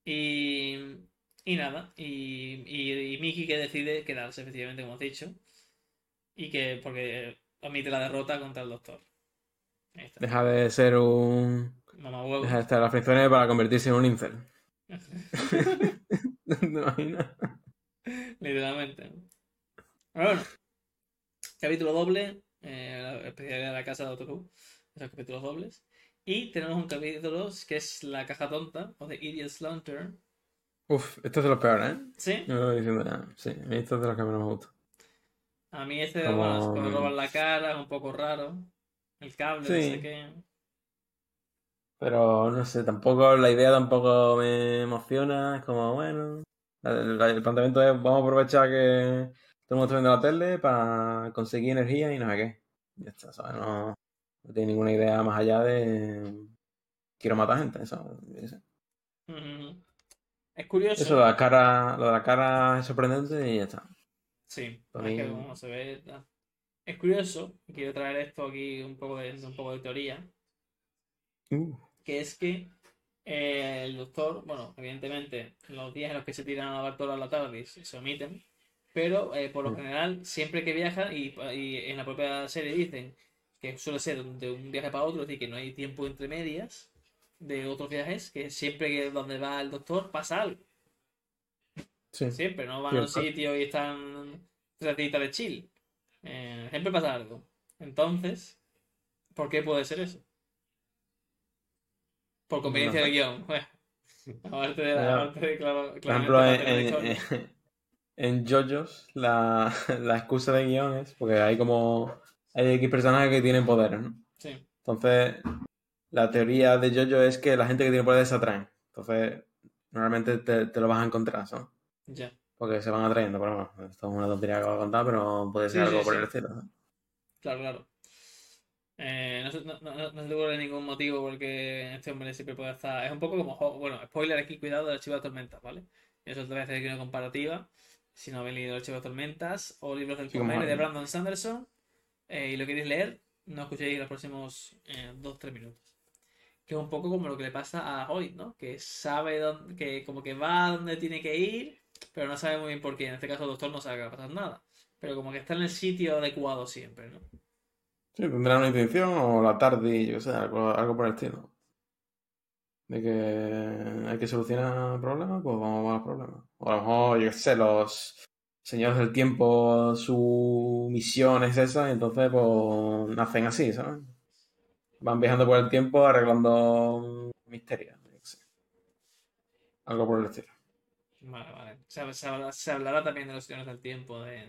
S1: Y... Y nada, y, y, y Mickey que decide quedarse, efectivamente, como has dicho. Y que, porque omite la derrota contra el doctor.
S2: Deja de ser un.
S1: Mamá huevo.
S2: Deja de estar las fricciones para convertirse en un incel. (laughs) (laughs) ¿Te imaginas?
S1: Literalmente. Bueno, capítulo doble, eh, la especialidad de la casa de Doctor Who, esos capítulos dobles. Y tenemos un capítulo que es La caja tonta, o The Idiot's Lantern.
S2: Uf, esto es de los peores, ¿eh?
S1: Sí,
S2: lo diciendo. Sí, a mí esto es de los que menos me gusta.
S1: a mí este,
S2: Como-
S1: bueno, es cuando roban la cara, es un poco raro. El cable, no sé qué.
S2: Pero no sé, tampoco, la idea tampoco me emociona. Es como, bueno. El, el planteamiento es: vamos a aprovechar que todo el mundo está viendo la tele para conseguir energía y no sé qué. Ya está, ¿sabes? No, no tiene ninguna idea más allá de. Quiero matar gente, eso.
S1: Ujú. Es curioso.
S2: Eso, lo de la cara, lo de la cara es sorprendente y ya está.
S1: Sí,
S2: Para
S1: es que
S2: mí-
S1: como se ve. Es curioso, quiero traer esto aquí un poco de, un poco de teoría.
S2: Uh,
S1: que es que eh, el doctor, bueno, evidentemente, los días en los que se tiran a la toda la tarde se omiten, pero eh, por lo
S2: Mm.
S1: general, siempre que viaja, y, y en la propia serie dicen que suele ser de un viaje para otro, es decir, que no hay tiempo entre medias de otros viajes, que siempre que donde va el doctor pasa algo.
S2: sí.
S1: Siempre, no van a un sitio y están tres días de chill. Eh, siempre pasa algo. Entonces, ¿por qué puede ser eso? Por conveniencia
S2: No (laughs)
S1: de guion. Bueno, aparte de, aparte de claro,
S2: Por ejemplo, en, en, en JoJo's la, (laughs) la excusa de guion es porque hay como hay X personajes que tienen poderes, ¿no?
S1: Sí,
S2: Entonces, la teoría de JoJo es que la gente que tiene poderes se atraen. Entonces, normalmente te, te lo vas a encontrar, ¿no?
S1: ya.
S2: Porque se van atrayendo, pero bueno, esto es una tontería que acabo de contar, pero puede ser
S1: Sí,
S2: algo
S1: sí,
S2: por
S1: sí.
S2: el estilo. ¿no?
S1: Claro, claro. Eh, no, se, no, no, no se te ocurre ningún motivo porque este hombre siempre puede estar. Es un poco como. Bueno, spoiler aquí, cuidado del archivo de tormenta, ¿vale? Eso otra vez hay una comparativa. Si no habéis leído El Archivo de Tormentas o libros del Comer de. Brandon Sanderson eh, y lo queréis leer, no escuchéis los próximos 2-3 minutos. Que es un poco como lo que le pasa a Hoy, ¿no? Que sabe dónde, que como que va a donde tiene que ir, pero no sabe muy bien por qué. En este caso el doctor no sabe que va a pasar nada. Pero como que está en el sitio adecuado siempre, ¿no?
S2: Sí, tendrá una intención o la tarde, yo qué sé, algo, algo por el estilo. De que hay que solucionar problemas, pues vamos a los problemas. O a lo mejor, yo qué sé, los señores del tiempo, su misión es esa, y entonces pues nacen así, ¿sabes? Van viajando por el tiempo arreglando misterios. qué. Algo por el estilo.
S1: Vale, vale. Se, se habla- se hablará también de los señores del tiempo, de,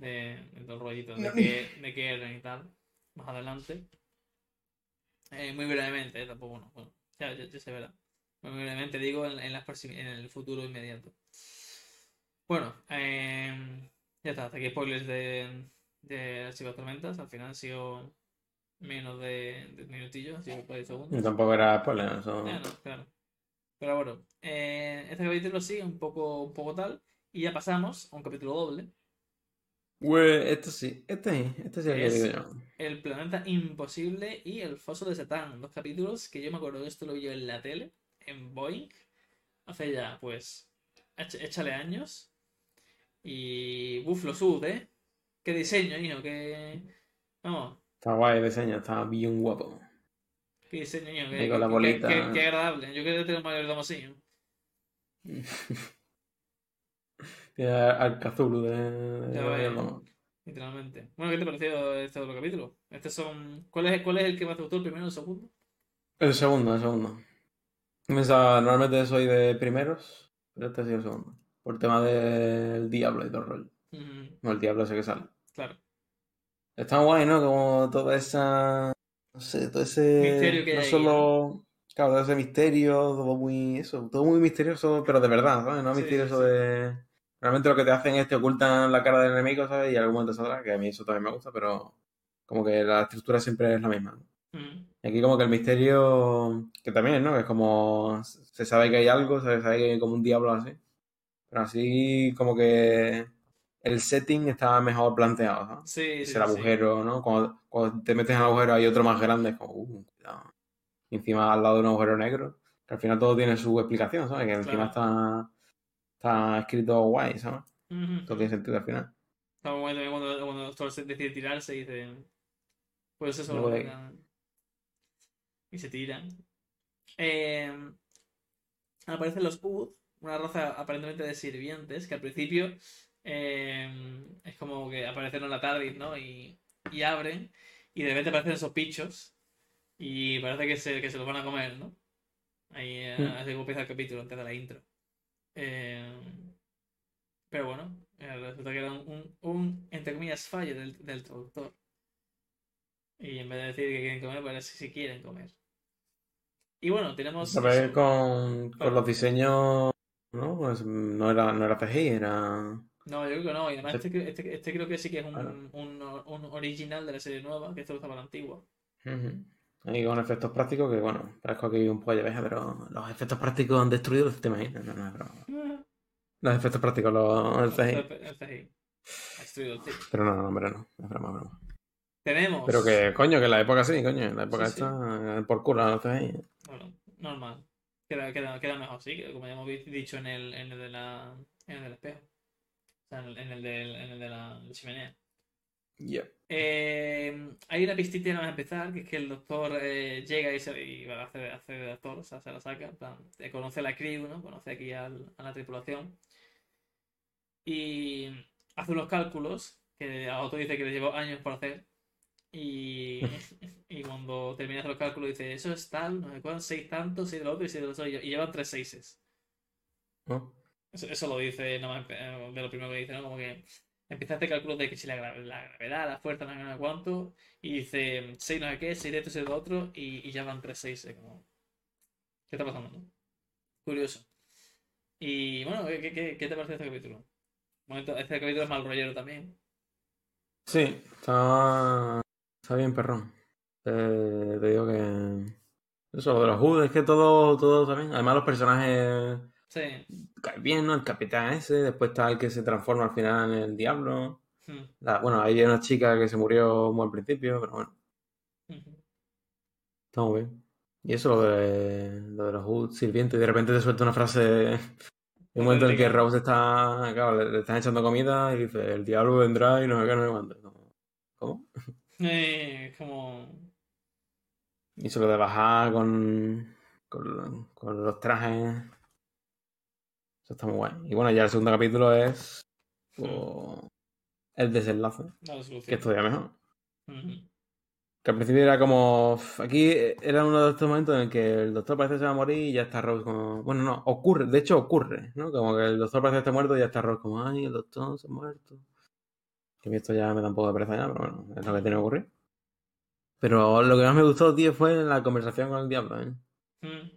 S1: de, de rollitos, de que, de que eran y tal, más adelante. Eh, muy brevemente, eh, tampoco, bueno, bueno, ya, ya- ya se verá. Muy brevemente digo en, en, las en el futuro inmediato. Bueno, eh, ya está, hasta aquí spoilers de, de Archivo de Tormentas. Al final han sido menos de, de un minutillo, ha sido por segundos.
S2: Y tampoco era spoiler, eso.
S1: Ya, no, claro. Pero bueno, eh, este capítulo sigue un poco, un poco tal. Y ya pasamos a un capítulo doble.
S2: Güey, esto sí, este sí, este sí es el que yo.
S1: El planeta imposible y el foso de Satán. Dos capítulos que yo me acuerdo que esto lo vi yo en la tele, en Boeing. Hace ya, pues, éch- échale años. Y. Uf, lo sud, ¿eh? Qué diseño, hijo, qué. Vamos,
S2: Está guay el diseño, está bien guapo.
S1: qué diseño, hijo. Qué,
S2: con la
S1: qué-
S2: bolita.
S1: qué- qué agradable. Yo quería tener un mayordomo así. ¿no? (laughs)
S2: Tiene al Cthulhu de, de
S1: Ya.
S2: Loma.
S1: Literalmente. Bueno, ¿qué te ha parecido este otro capítulo? Estos son. ¿Cuál es, cuál es el que más te gustó, el primero o el segundo?
S2: El segundo, el segundo. Normalmente soy de primeros, pero este ha sido el segundo. Por el tema del diablo y todo el rollo.
S1: Ujú,
S2: No, el diablo ese que sale.
S1: claro.
S2: Está guay, ¿no? Como toda esa. No sé, todo ese.
S1: Misterio que hay
S2: no solo. Claro, todo ese misterio, todo muy. Eso, todo muy misterioso, pero de verdad, ¿sabes? No
S1: Sí,
S2: misterioso
S1: sí.
S2: de. Realmente lo que te hacen es te ocultan la cara del enemigo, ¿sabes? Y algún momento saldrá, que a mí eso también me gusta, pero. Como que la estructura siempre es la misma. ¿no? Y aquí como que el misterio, que también, ¿no? Es como, se sabe que hay algo, se sabe que hay como un diablo así. Pero así como que el setting está mejor planteado, ¿no?
S1: Sí,
S2: Es
S1: sí,
S2: el
S1: sí.
S2: agujero, ¿no? Cuando, cuando te metes en el agujero hay otro más grande, es como, uh, cuidado. Y encima al lado de un agujero negro, que al final todo tiene su explicación, ¿sabes? Que encima está, está escrito guay, ¿sabes? Todo tiene sentido al final.
S1: Está muy bueno también cuando, cuando el doctor se decide tirarse y dice. Pues eso.
S2: Luego de-.
S1: Y se tiran. Eh, aparecen los Ud, una raza aparentemente de sirvientes que al principio eh, es como que aparecen en la tarde, ¿no? Y, y abren y de repente aparecen esos bichos y parece que se, que se los van a comer, ¿no? Ahí eh,
S2: Mm.
S1: así como empieza el capítulo antes de la intro. Eh, pero bueno, eh, resulta que era un, un, un, entre comillas, fallo del, del traductor. Y en vez de decir que quieren comer, parece que sí quieren comer. Y bueno, tenemos.
S2: A ver, con, con los diseños, ¿no? Pues no era, no era CGI, era...
S1: No, yo creo que no. Y además, este, este, este creo que sí que es un,
S2: Claro.
S1: un, un original de la serie nueva, que esto estaba la antigua.
S2: Ujú. Ahí con efectos prácticos que, bueno, parezco que un pollo de abeja, pero los efectos prácticos han destruido los sistemas. No, no, no, es broma. (laughs) Los efectos prácticos, los el CGI.
S1: El, CGI. Ha destruido el.
S2: Pero no, no, hombre, no. Es broma, broma.
S1: Tenemos.
S2: Pero que, coño, que en la época sí, coño. En la época
S1: Sí,
S2: esta, eh, por culo, los CGI.
S1: Bueno, normal. Queda, queda, queda mejor, sí, como ya hemos dicho en el, en el de la. En el del espejo. O sea, en el, en el, del, en el de la chimenea.
S2: Yep.
S1: Eh, hay una pistita nada más empezar, que es que el doctor eh, llega y, se, y hacer, hace de doctor, o sea, se la saca, plan, eh, conoce a la crew, ¿no? Conoce aquí al- a la tripulación. Y hace unos cálculos que a otro dice que le llevó años por hacer. Y, (laughs) y cuando termina de hacer los cálculos dice, eso es tal, no sé cuánto, seis tantos, seis de lo otro y seis de lo otro. Y llevan tres seises.
S2: ¿No?
S1: Eso, eso lo dice nada más eh, de lo primero que dice, ¿no? Como que empieza a hacer cálculos de que si la, gra- la gravedad, la fuerza, no sé no cuánto, y dice 6 no sé qué, 6 de esto, 6 de lo otro, y, y ya van 3 6 como... ¿Qué está pasando, no? Curioso. Y bueno, ¿qué, qué, qué- te parece este capítulo? Momento, este capítulo es mal rollero también.
S2: Sí, está, está bien perrón. Eh, te digo que... Eso, lo de los HUD, es que todo, todo también. Además los personajes
S1: Sí.
S2: cae bien, ¿no? El capitán ese, después está el que se transforma al final en el diablo.
S1: Mm,
S2: La- bueno, hay una chica que se murió muy al principio, pero bueno,
S1: ujú.
S2: está muy bien. Y eso lo de, lo de los Hood sirvientes, y de repente te suelta una frase. En un momento en el que. Rose está, claro, le, le están echando comida y dice, el diablo vendrá y no sé qué, no sé cuánto. ¿Cómo?
S1: Eh, es como.
S2: Y eso lo de bajar con, con, con los trajes. Eso está muy guay. Y bueno, ya el segundo capítulo es pues, el desenlace, que es todavía mejor. Que al principio era como. "Uf, Aquí era uno de estos momentos en el que el doctor parece que se va a morir y ya está Rose como. Bueno, no, ocurre, de hecho ocurre, ¿no? Como que el doctor parece que está muerto y ya está Rose como, ay, el doctor se ha muerto. Que a mí esto ya me da un poco de pereza ya, pero bueno, es lo que tiene que ocurrir. Pero lo que más me gustó, tío, fue la conversación con el diablo, ¿eh?
S1: Mm.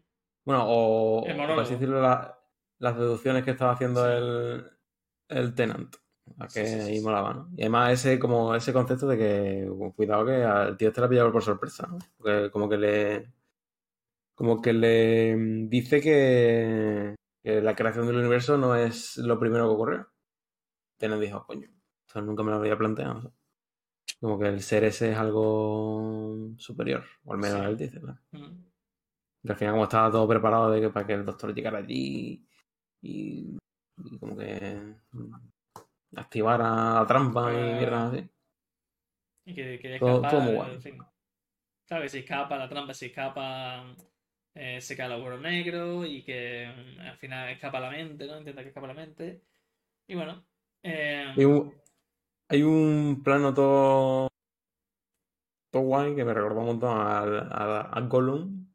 S2: Bueno, o, por así decirlo, la- las deducciones que estaba haciendo
S1: Sí.
S2: el, el Tenant. A que
S1: Sí,
S2: ahí molaba, ¿no? Y además ese, como, ese concepto de que, cuidado que al tío este la ha pillado por sorpresa, ¿no? Porque como que le... Como que le dice que, que la creación del universo no es lo primero que ocurrió. Tenant dijo, coño, nunca me lo había planteado. Como que el ser ese es algo superior, o al menos
S1: Sí.
S2: él dice.
S1: Mm.
S2: Y al final, como estaba todo preparado de que, para que el doctor llegara allí y, y como que activara la trampa y
S1: Ah.
S2: mierda así.
S1: Y que quería escapar.
S2: todo muy
S1: en fin. Claro que si escapa la trampa, si escapa. eh, se cae el agujero negro y que mm, al final escapa la mente, ¿no? Intenta que escapa la mente. Y bueno. eh,
S2: un, hay un plano todo, todo guay que me recordó un montón al- al- a, Gollum.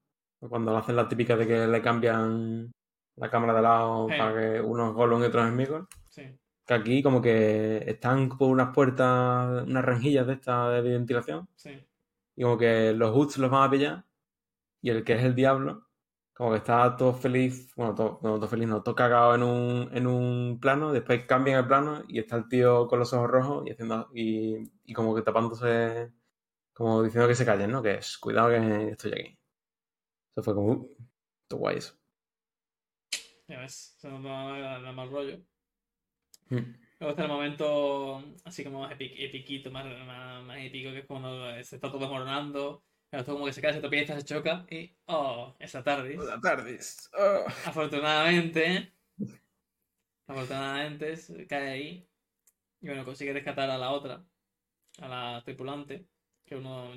S2: Cuando hacen la típica de que le cambian la cámara de lado para que uno es Gollum y otro es Smigol.
S1: sí.
S2: Que aquí como que están por unas puertas, unas rejillas de estas de ventilación.
S1: Sí.
S2: Y como que los Hoods los van a pillar. Y el que es el diablo, como que está todo feliz. Bueno, todo, no, todo feliz, no, todo cagado en un, en un plano. Después cambian el plano y está el tío con los ojos rojos y haciendo. Y, y como que tapándose. Como diciendo que se callen, ¿no? Que es, cuidado que estoy aquí. Eso fue como. Uh, todo guay eso.
S1: Ya ves. Se nos da da mal rollo.
S2: Mm.
S1: Luego está el momento así como más epi- epiquito, más, más, más épico, que es cuando se está todo desmoronando. Claro, todo como que se cae, se tropieza, se choca y. ¡Oh! Esa tarde.
S2: Buenas tardes. Oh.
S1: Afortunadamente. Afortunadamente se cae ahí. Y bueno, consigue rescatar a la otra. A la tripulante. Que uno.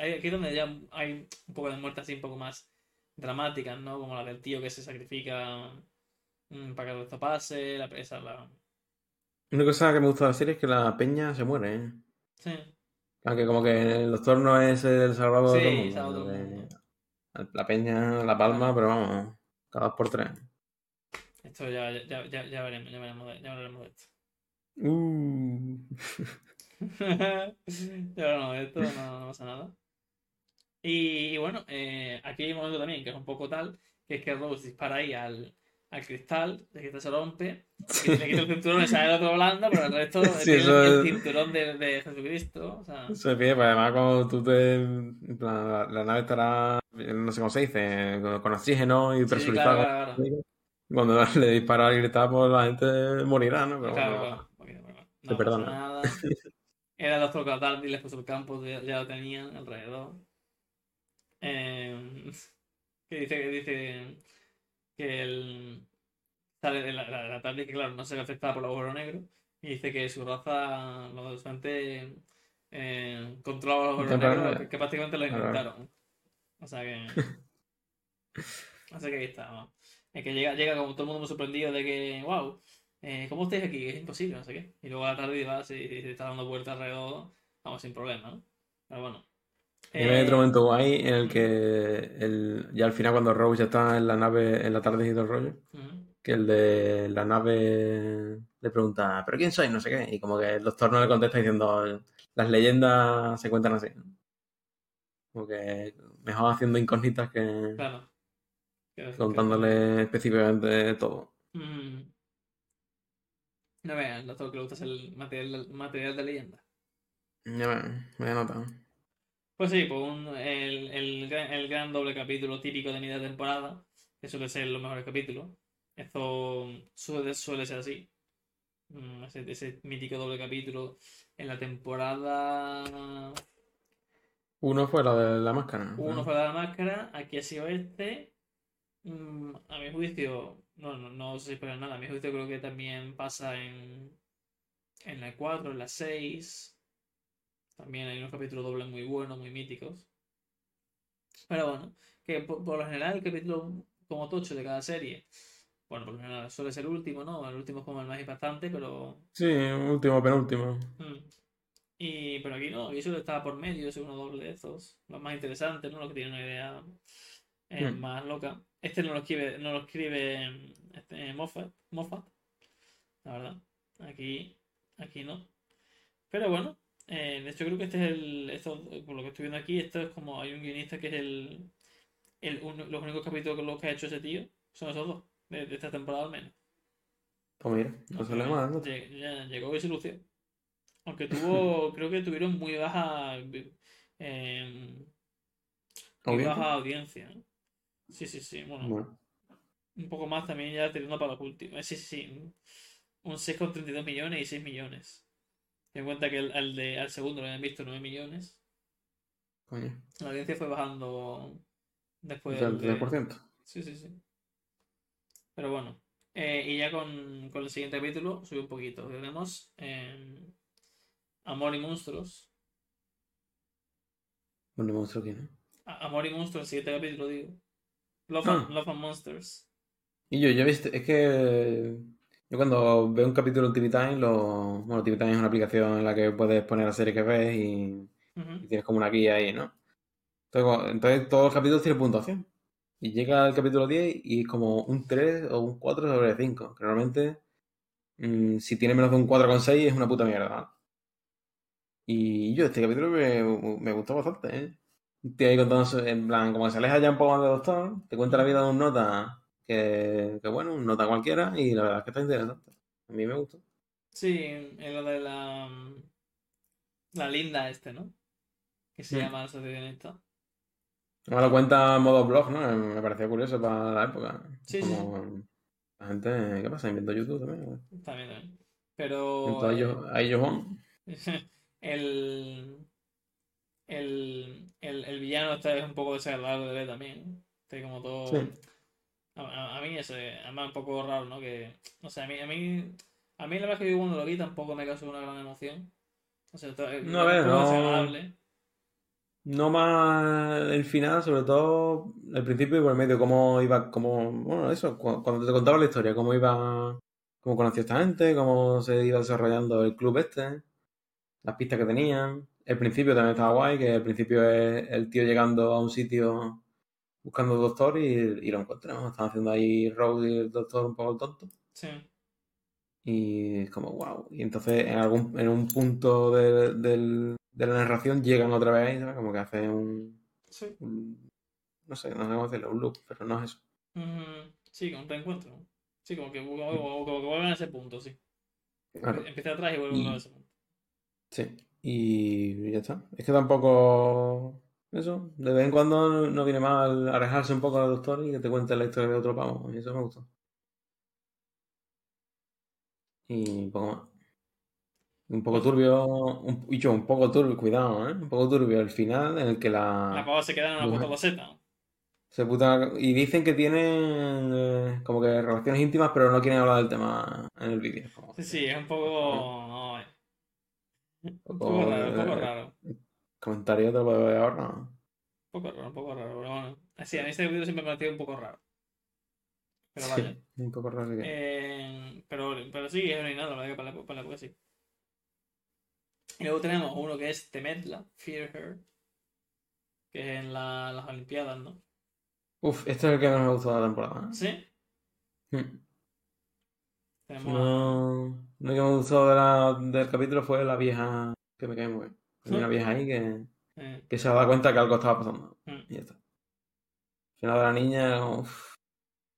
S1: ahí- Aquí es donde ya hay un poco de muertes así un poco más dramáticas, ¿no? Como la del tío que se sacrifica mm, para que esto pase. La, esa, la...
S2: Una cosa que me gusta de la serie es que la peña se muere, ¿eh?
S1: Sí.
S2: Aunque como que el doctor no es el salvador de
S1: Sí,
S2: todo el mundo. La peña, la palma, pero vamos, cada dos por tres.
S1: Esto ya, ya, ya, ya veremos, ya veremos, de, ya veremos de esto.
S2: Uh. (laughs)
S1: ya de esto, no, no pasa nada. Y, y bueno, eh, aquí hay un momento también que es un poco tal, que es que Rose dispara ahí al, al cristal, el cristal se rompe, y le quita el cinturón y sale el otro volando, pero el resto
S2: Sí, eso
S1: el,
S2: es-
S1: cinturón de, de Jesucristo. O sea,
S2: Se pide, pues además cuando tú te... la, la nave estará, no sé cómo se dice, con, oxígeno y
S1: sí,
S2: presurizada.
S1: claro, claro, claro.
S2: Cuando (laughs) le dispara y grita, pues la gente morirá, ¿no? Pero
S1: Claro,
S2: bueno,
S1: bueno,
S2: te
S1: no pasa
S2: perdona.
S1: nada. (laughs) Era el doctor Catardi, les puso el campo, ya, ya lo tenían alrededor. Eh, (laughs) que dice que dice que el sale de la, la, la tarde que claro no se ve afectada por el agujero negro y dice que su raza lo bastante eh, controlaba el agujero
S2: Contemporánea.
S1: negro que, que prácticamente lo inventaron o sea que así que ahí está ¿no? es que llega, llega como todo el mundo muy sorprendido de que wow eh, ¿cómo estáis aquí? es imposible no sé qué y luego a la tarde va se está dando vueltas alrededor vamos sin problema ¿no? pero bueno
S2: Y hay
S1: Eh,
S2: otro momento guay en el que el, ya al final cuando Rose ya está en la nave, en la tarde y todo el rollo, que el de la nave le pregunta, ¿pero quién soy? No sé qué. Y como que el doctor no le contesta diciendo, las leyendas se cuentan así. ¿no? Como que mejor haciendo incógnitas que
S1: claro Que- que-
S2: contándole específicamente todo.
S1: Mm. No vean, lo todo que le gusta es el material, material de leyenda.
S2: Ya me, me he notado.
S1: Pues sí, pues un- el, el, gran, el gran doble capítulo típico de de temporada, que suele ser los mejores capítulos. Eso suele, suele ser así. Mm, Ese, ese mítico doble capítulo en la temporada
S2: Uno fue la de la máscara.
S1: uno fue la máscara, aquí ha sido este. Mm, A mi juicio, no, no, no sé si para nada, a mi juicio creo que también pasa en, en la 4, en la 6. También hay unos capítulos dobles muy buenos, muy míticos. Pero bueno, que por, por lo general el capítulo como tocho de cada serie, bueno, por lo general suele ser el último, ¿no? El último es como el más impactante, pero...
S2: Sí, último, penúltimo.
S1: mm. Y, pero aquí no, aquí solo está por medio, es uno doble de estos. Los más interesantes, ¿no? Los que tienen una idea eh,
S2: Hmm.
S1: más loca. Este no lo escribe, no lo escribe mm, este, Moffat, Moffat, la verdad. Aquí, aquí no. Pero bueno, eh, de hecho creo que este es el, esto, por lo que estoy viendo aquí, esto es como, hay un guionista que es el, el un- los únicos capítulos que ha hecho ese tío, son esos dos, de, de esta temporada al menos.
S2: Pues mira, no se.
S1: Lle- ya Llegó y se lució. Aunque tuvo, (laughs) creo que tuvieron muy baja, eh, muy baja audiencia. ¿no? Sí, sí, sí. Bueno,
S2: Bueno,
S1: un poco más también ya tirando para los últimos. Sí, sí, sí. Un 6,32 millones y 6 millones. Ten en cuenta que el, al, de, al segundo lo habían visto 9 millones.
S2: coño.
S1: La audiencia fue bajando después
S2: Del
S1: de...
S2: 3%.
S1: Sí, sí, sí. Pero bueno. Eh, y ya con, con el siguiente capítulo sube un poquito. Tenemos eh, Amor y Monstruos.
S2: Un monstruo aquí, ¿no?
S1: A- Amor y Monstruos, el siguiente capítulo, digo. Love,
S2: Ah.
S1: and, Love and Monsters.
S2: Y yo, he visto, es que yo cuando veo un capítulo en TV Time, lo, bueno, TV Time es una aplicación en la que puedes poner la serie que ves y, y tienes como una guía ahí, ¿no? Entonces, todos los capítulos tienen puntuación. Y llega el capítulo 10 y es como un 3 o un 4 sobre 5. Que normalmente, mm, si tiene menos de un 4,6 es una puta mierda. Y yo, este capítulo me, me gustó bastante, ¿eh? Tío ahí contando, en plan, como que se aleja ya un poco más de Doctor, te cuenta la vida de un nota que, que bueno, un nota cualquiera, y la verdad es que está interesante. A mí me gustó.
S1: Sí, es lo de la. mm, La linda este, ¿no? Que se
S2: Mm.
S1: llama el socionista.
S2: Me lo cuenta en modo blog, ¿no? Me pareció curioso para la época.
S1: Sí, sí,
S2: Como la gente, ¿qué pasa? Inventó YouTube también.
S1: También, también. Pero.
S2: Inventó a ellos, (laughs)
S1: el, el, el, el villano está es un poco desagradable de ver también. Está como todo.
S2: Sí.
S1: A, a- mí eso, es- además un poco raro, ¿no? Que. No sé, a mí, a mí. A mí la verdad es que yo cuando lo vi tampoco me causó una gran emoción. O sea, to-
S2: No, a ver, no-. No más el final, sobre todo el principio y por el medio, cómo iba, cómo, bueno, eso, cu- cuando te contaba la historia, cómo iba, cómo conoció esta gente, cómo se iba desarrollando el club este, las pistas que tenían. El principio también estaba guay, que el principio es el tío llegando a un sitio buscando doctor y, y lo encontramos. Están haciendo ahí Rose y el doctor un poco tonto.
S1: Sí.
S2: Y es como, wow. Y entonces en algún, en un punto de, de la narración llegan otra vez, ¿sabes? Como que hacen un,
S1: Sí.
S2: un- no sé, no sé cómo decirlo, un loop, pero no es eso.
S1: Ujú. Sí, como un reencuentro. Sí, como que, como, como- como que vuelven a ese punto, sí.
S2: Claro.
S1: Empieza atrás y vuelve
S2: Y-
S1: a ese punto.
S2: Sí. Y ya está. Es que tampoco. Eso, de vez en cuando no, viene mal alejarse un poco del doctor y que te cuente la historia de otro pavo. Y eso me gustó. Y un poco más. Un poco turbio. Un, y yo, un poco turbio, cuidado, ¿eh? Un poco turbio el final en el que
S1: La
S2: la.
S1: pava se queda en una puta loseta.
S2: Se puta, y dicen que tienen eh, como que relaciones íntimas, pero no quieren hablar del tema en el vídeo.
S1: Sí, sí, es un poco. ay,
S2: un
S1: Un
S2: poco,
S1: raro, un poco
S2: eh,
S1: raro.
S2: Comentario te lo puedo ver ahora.
S1: Un poco raro, un poco raro, pero bueno. Sí, a mí este vídeo siempre me ha parecido un poco raro. Pero vaya.
S2: Sí, un poco raro que.
S1: Eh, pero, pero sí, es original, la verdad que para la, para la época sí. Y luego tenemos uno que es Temerla, Fear Her, que es en la- las Olimpiadas, ¿no?
S2: Uf, este es el que más me gustó de la temporada.
S1: Sí,
S2: ¿eh? Hmm.
S1: tenemos
S2: No, lo que me gustó de la- del capítulo fue la vieja que me cae muy bien. Hay una vieja ahí que, (laughs)
S1: eh,
S2: que se da cuenta que algo estaba pasando.
S1: mm.
S2: Y ya está. Al final de la niña, uf,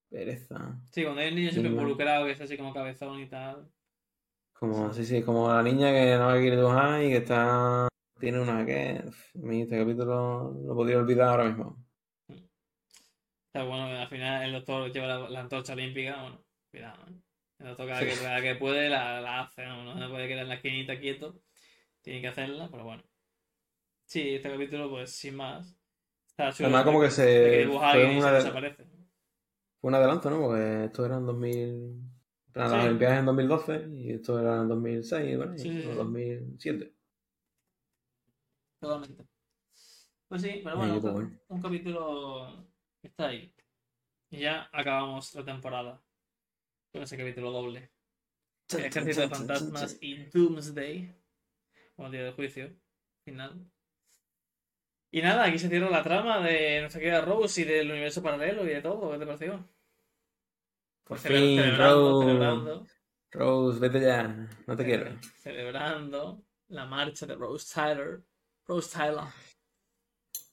S2: pereza.
S1: Sí, cuando hay un niño siempre involucrado, que es así como cabezón y tal.
S2: Como, sí, sí, como la niña que no quiere dibujar y que está. Tiene una que. mí este capítulo lo podría olvidar ahora mismo.
S1: Está bueno, al final el doctor lleva la, la antorcha olímpica, bueno, Cuidado, ¿eh? Cuando toca que, la que puede, la, la hace, ¿no? No se puede quedar en la esquinita quieto. Tiene que hacerla, pero bueno. Sí, este capítulo, pues sin más. Está chulo.
S2: Además, como que se.
S1: dibuja
S2: Fue,
S1: y
S2: una
S1: se
S2: de-
S1: desaparece.
S2: fue un adelanto, ¿no? Porque esto era en 2000. en plan, Las
S1: Sí.
S2: Olimpiadas en 2012 y esto era en 2006, bueno,
S1: Sí,
S2: o
S1: sí.
S2: 2007.
S1: Totalmente. Pues sí, pero
S2: Y
S1: bueno, un, cap-
S2: bueno.
S1: un capítulo que está ahí. Y ya acabamos la temporada. Con ese capítulo doble. El ejército de fantasmas y Doomsday. Como el día del juicio final. Y nada, aquí se cierra la trama de nuestra querida Rose y del universo paralelo y de todo. ¿Qué te pareció?
S2: Por
S1: Cele-
S2: fin,
S1: celebrando,
S2: Rose.
S1: celebrando,
S2: Rose, vete ya. No te quiero.
S1: celebrando la marcha de Rose Tyler. Rose Tyler.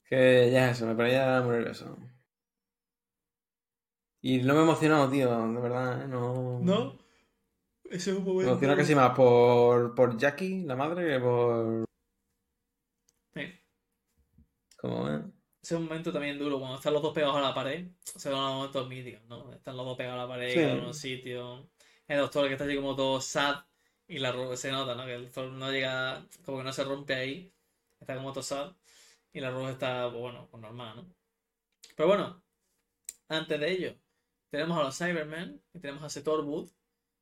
S2: Que ya eso, me ponía muy nervioso. Y no me he emocionado, tío, de verdad, ¿eh? No.
S1: ¿No? Ese es un
S2: Me
S1: momento.
S2: emociona casi más por, por Jackie, la madre, que por.
S1: Sí.
S2: ¿Cómo es?
S1: Ese es un momento también duro, cuando están los dos pegados a la pared. Se van los momentos míticos, ¿no? Están los dos pegados a la pared,
S2: Sí.
S1: en un sitio. El doctor que está así como todo sad. Y la se nota, ¿no? Que el doctor no llega, como que no se rompe ahí. Está como todo sad. Y la Rose está, pues bueno, pues normal, ¿no? Pero bueno, antes de ello, tenemos a los Cybermen y tenemos a ese Torwood,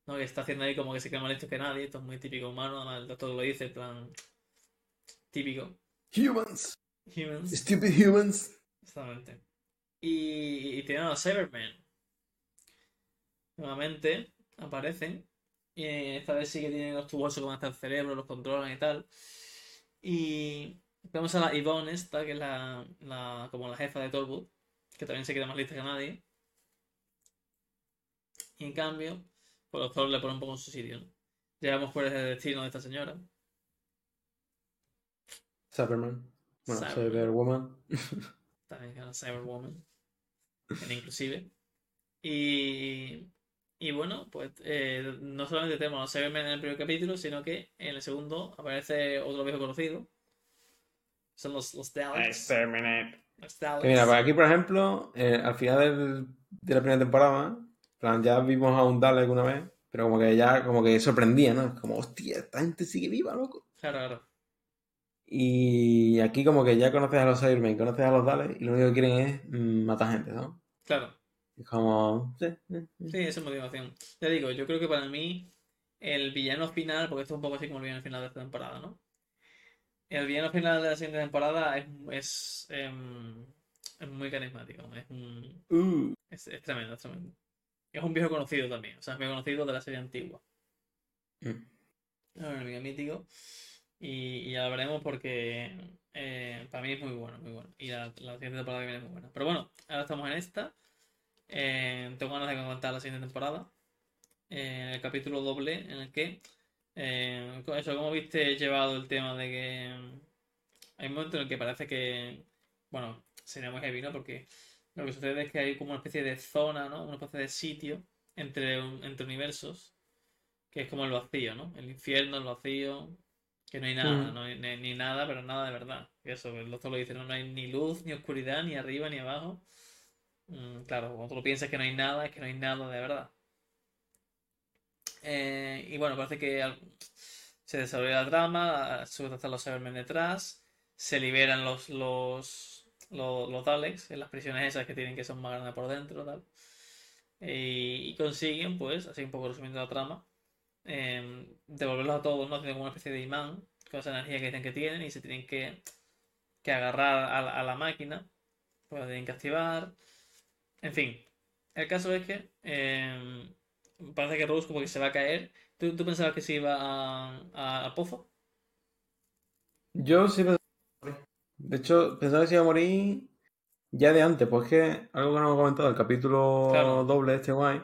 S1: ¿no? Que está haciendo ahí como que se cree más listo que nadie. Esto es muy típico humano, además el doctor lo dice, en plan. Típico.
S2: Humans.
S1: Humans.
S2: Stupid humans.
S1: Exactamente. Y, y tienen a los Cybermen. Nuevamente aparecen. Y esta vez sí que tienen los tubos como hasta el cerebro, los controlan y tal. Y vemos a la Yvonne esta, que es la, la- como la jefa de Torwood, que también se queda más lista que nadie. Y en cambio, pues los Thor le ponen un poco en su sitio, ¿no? Ya vemos cuál es el destino de esta señora.
S2: Superman. Bueno,
S1: Cyberman.
S2: Cyberwoman. (laughs)
S1: también era Cyberwoman, en inclusive. Y, y bueno, pues eh, no solamente tenemos a los Cybermen en el primer capítulo, sino que en el segundo aparece otro viejo conocido. Son los, los Daleks.
S2: Exterminate.
S1: Los Daleks.
S2: Que mira, pues aquí, por ejemplo, eh, al final del- de la primera temporada, plan, ya vimos a un Dalek una vez, pero como que ya como que sorprendía, ¿no? Como, hostia, esta gente sigue viva, loco.
S1: Claro, claro.
S2: Y aquí como que ya conoces a los Cybermen, conoces a los Daleks y lo único que quieren es mm, matar gente, ¿no?
S1: Claro.
S2: Es como... Sí, sí,
S1: esa es motivación. Ya digo, yo creo que para mí el villano final, porque esto es un poco así como el villano final de esta temporada, ¿no? El villano final de la siguiente temporada es, es, em, es muy carismático. Es, un-
S2: Uh,
S1: es, es tremendo, es tremendo. Es un viejo conocido también, o sea, es un viejo conocido de la serie antigua.
S2: mm.
S1: Es un enemigo mítico. Y, y ya lo veremos porque eh, para mí es muy bueno, muy bueno. Y la, la siguiente temporada que viene es muy buena. Pero bueno, ahora estamos en esta. Eh, tengo ganas de comentar la siguiente temporada. Eh, el capítulo doble en el que, eh, con eso, como viste llevado el tema de que mm, hay un momento en el que parece que, bueno, sería muy heavy, ¿no? Porque lo que sucede es que hay como una especie de zona, ¿no? Una especie de sitio entre, entre universos, que es como el vacío, ¿no? El infierno, el vacío, que no hay nada,
S2: Mm.
S1: no hay ni, ni nada, pero nada de verdad. Y eso, el doctor lo dice, no, no hay ni luz, ni oscuridad, ni arriba, ni abajo. Mm, claro, cuando tú lo piensas que no hay nada, es que no hay nada de verdad. Eh, y bueno, parece que se desarrolla la trama, a su vez están los Cybermen detrás, se liberan los, los, los, los Daleks en las prisiones esas que tienen que son más grandes por dentro, tal. Y, consiguen, pues, así un poco resumiendo la trama, eh, devolverlos a todos, ¿no? Tienen una especie de imán con esa energía que dicen que tienen y se tienen que, que agarrar a, la- a máquina, pues la tienen que activar. En fin, el caso es que eh, parece que Rose como que se va a caer. ¿Tú, tú pensabas que se iba a, a- al pozo?
S2: Yo sí pensaba. De hecho, pensaba que se iba a morir ya de antes, pues que algo que no hemos comentado, el capítulo
S1: Claro.
S2: doble este guay,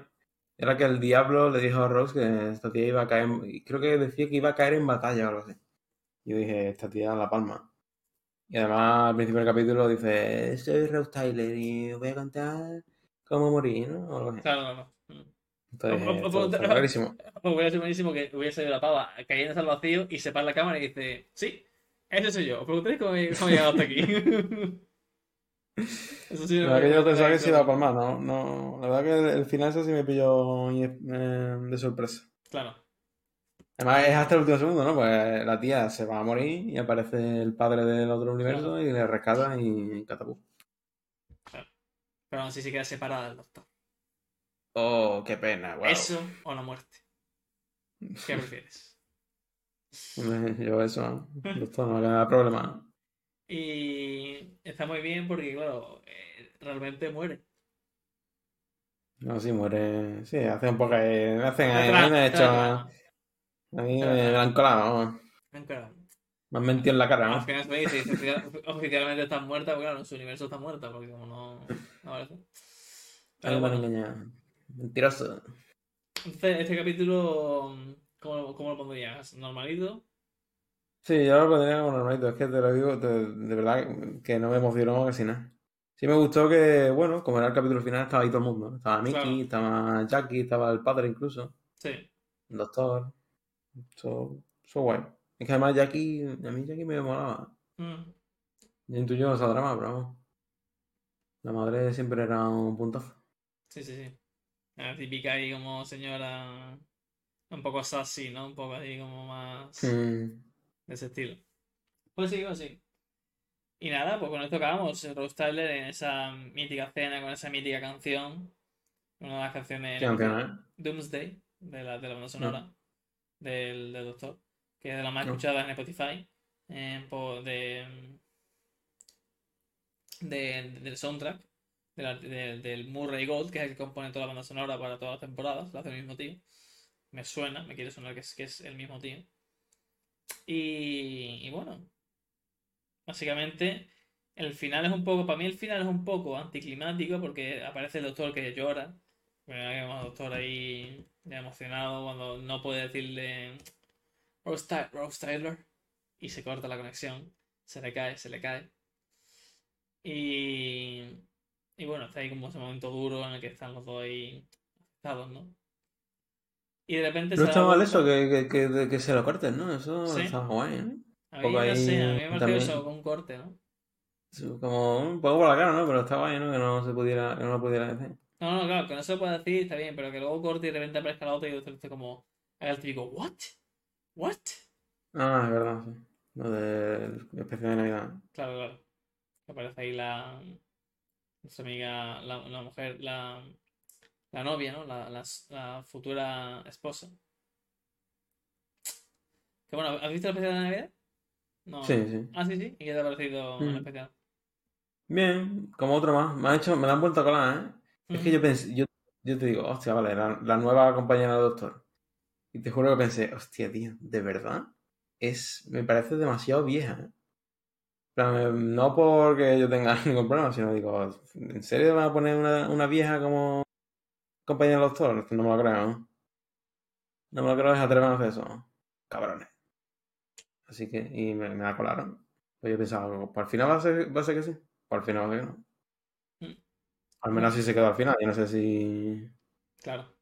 S2: era que el diablo le dijo a Rose que esta tía iba a caer, y creo que decía que iba a caer en batalla o algo así. Yo dije, esta tía la palma. Y además al principio del capítulo dice, soy Rose Tyler y voy a contar cómo morir, ¿no? O algo así.
S1: Claro, no, no.
S2: Entonces,
S1: O- o-
S2: esto
S1: o- (laughs) hubiera sido buenísimo que hubiera salido la pava cayendo al vacío y se para la cámara y dice, sí, ese soy yo. Os preguntáis cómo he, cómo he llegado hasta aquí. (laughs) Eso sí,
S2: La verdad que yo pensaba que se iba a palmar, no, no. La verdad que el final eso sí me pilló eh, de sorpresa.
S1: Claro.
S2: Además es hasta el último segundo, ¿no? Pues la tía se va a morir y aparece el padre del otro universo y le rescata y catapult.
S1: Pero aún así se queda separada del doctor.
S2: Oh, qué pena, wow.
S1: ¿Eso o la muerte? ¿Qué (laughs) prefieres? (laughs)
S2: Yo eso, (laughs) doctor, no me da problema.
S1: Y está muy bien porque, claro, eh, realmente muere.
S2: No, sí, muere. Sí, hace un poco. eh, Me hacen.
S1: Atrás,
S2: A mí me han hecho. A mí me han colado. Me han mentido en la cara,
S1: Al
S2: ¿no?
S1: final se dice, dice, oficial- oficialmente está muerta, porque claro, en su universo está muerta, porque como no, no aparece.
S2: Ahí
S1: Pero bueno,
S2: engañado. Mentiroso.
S1: entonces este capítulo, ¿cómo, cómo lo pondrías? ¿Normalito?
S2: Sí, yo lo pondría como normalito. Es que te lo digo, te- de verdad que no me emocionó casi nada. Sí me gustó que, bueno, como era el capítulo final, estaba ahí todo el mundo. Estaba Mickey,
S1: Claro.
S2: estaba Jackie, estaba el padre incluso,
S1: Sí.
S2: el doctor. Eso, eso guay. Es que además Jackie, a mí Jackie me molaba.
S1: Mm.
S2: Yo intuyo esa drama, pero vamos. La madre siempre era un puntazo.
S1: Sí, sí, sí. La típica ahí como señora, un poco sassy, ¿no? Un poco ahí como más
S2: Mm.
S1: de ese estilo. Pues sí, pues sí. Y nada, pues con esto acabamos. Rose Tyler en esa mítica cena con esa mítica canción. Una de las canciones.
S2: Canción, ¿eh?
S1: Doomsday, de la, de la banda sonora del, del Doctor, que es de las más
S2: No.
S1: escuchadas en Spotify, eh, po- de, de- del soundtrack, de la- de- del Murray Gold, que es el que compone toda la banda sonora para todas las temporadas, lo hace el mismo tío. Me suena, me quiere sonar que es, que es el mismo tío. Y, y bueno, básicamente el final es un poco, para mí el final es un poco anticlimático porque aparece el doctor que llora. Vemos al doctor ahí emocionado cuando no puede decirle Rose Tyler y se corta la conexión. Se le cae, se le cae. Y, y bueno, está ahí como ese momento duro en el que están los dos ahí afectados, ¿no? Y de repente
S2: No
S1: se
S2: está mal eso, que, que, que, que se lo corten, ¿no? Eso
S1: Sí.
S2: está guay, ¿eh?
S1: A mí, no
S2: ahí
S1: sé, a mí me
S2: también.
S1: eso, con un corte, ¿no?
S2: Como un poco por la cara, ¿no? Pero está guay, ¿no? Que no se pudiera, que no lo pudiera decir.
S1: No, no, claro, que no se puede decir, está bien, pero que luego corte y de repente aparezca la otra y otro esté como. El típico, ¿what? ¿What?
S2: Ah, es verdad, sí. Lo del especial de Navidad.
S1: Claro, claro. Que aparece ahí la. Nuestra amiga, la, la mujer, la. La novia, ¿no? La, la, la futura esposa. Que bueno, ¿has visto el especial de Navidad? No.
S2: Sí, sí.
S1: Ah, sí, sí. ¿Y qué te ha parecido
S2: Mm.
S1: especial?
S2: Bien, como otro más. Me han hecho, me la han vuelto a colar, ¿eh? Es que
S1: Ujú.
S2: yo pensé, yo, yo te digo, hostia, vale, la, la nueva compañera del doctor. Y te juro que pensé, hostia, tío, ¿de verdad? Es, me parece demasiado vieja, ¿eh? Plan, No porque yo tenga (laughs) ningún problema, sino digo, ¿en serio van a poner una, una vieja como compañera del doctor? No me lo creo, ¿no? Me lo creo, se atrevan a hacer eso. Cabrones. Así que, y me, me la colaron. Pues yo pensaba, al final va a ser, va a ser que sí. Pues al final va a ser que no.
S1: Mm.
S2: Al menos así se quedó al final. Yo no sé si.
S1: Claro.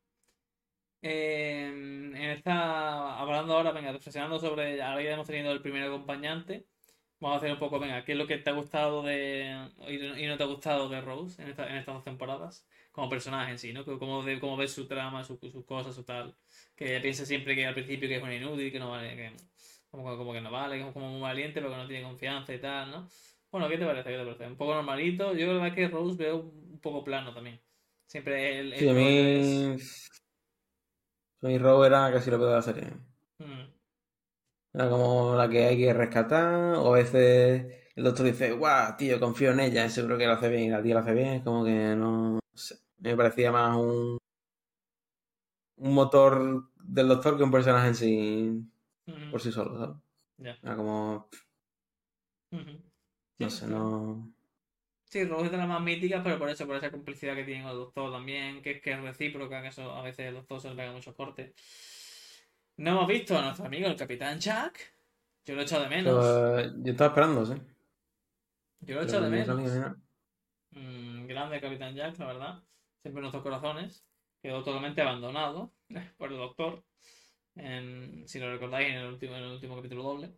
S1: Eh, en esta, hablando ahora, venga, reflexionando sobre, ahora ya hemos tenido el primer acompañante, vamos a hacer un poco, venga, ¿qué es lo que te ha gustado de, y no te ha gustado de Rose en, esta- en estas dos temporadas? Como personaje en sí, ¿no? Cómo, ve- cómo ves su trama, su- sus cosas, su tal. Que piensa siempre que al principio que es un inútil, que no vale, que como, como que no vale, que es como muy valiente, pero que no tiene confianza y tal, ¿no? Bueno, ¿qué te parece? ¿Qué te parece? Un poco normalito. Yo la verdad que Rose veo un poco plano también. Siempre el, el
S2: Sí, a
S1: es-
S2: mí. Soy Row era casi lo peor de la serie.
S1: Mm,
S2: Era como la que hay que rescatar. O a veces el doctor dice, guau, tío, confío en ella, seguro que lo hace bien. Y la tía lo hace bien. Es como que no. Me parecía más un. Un motor del doctor que un personaje en sí. Por sí solo, ¿sabes?
S1: ya.
S2: Era como. No
S1: Sí,
S2: sé,
S1: sí.
S2: no.
S1: Sí, Rose es de las más míticas, pero por eso, por esa complicidad que tiene con el doctor también, que, que es recíproca, que eso a veces el doctor se le pega muchos cortes. No hemos visto a nuestro amigo el Capitán Jack. Yo lo he echado de menos.
S2: Pero, eh, yo estaba esperando, sí.
S1: Yo lo he echado de
S2: no
S1: menos. Mm, grande Capitán Jack, la verdad. En nuestros corazones. Quedó totalmente abandonado (laughs) por el doctor. Si lo recordáis, en el último, en el último capítulo doble.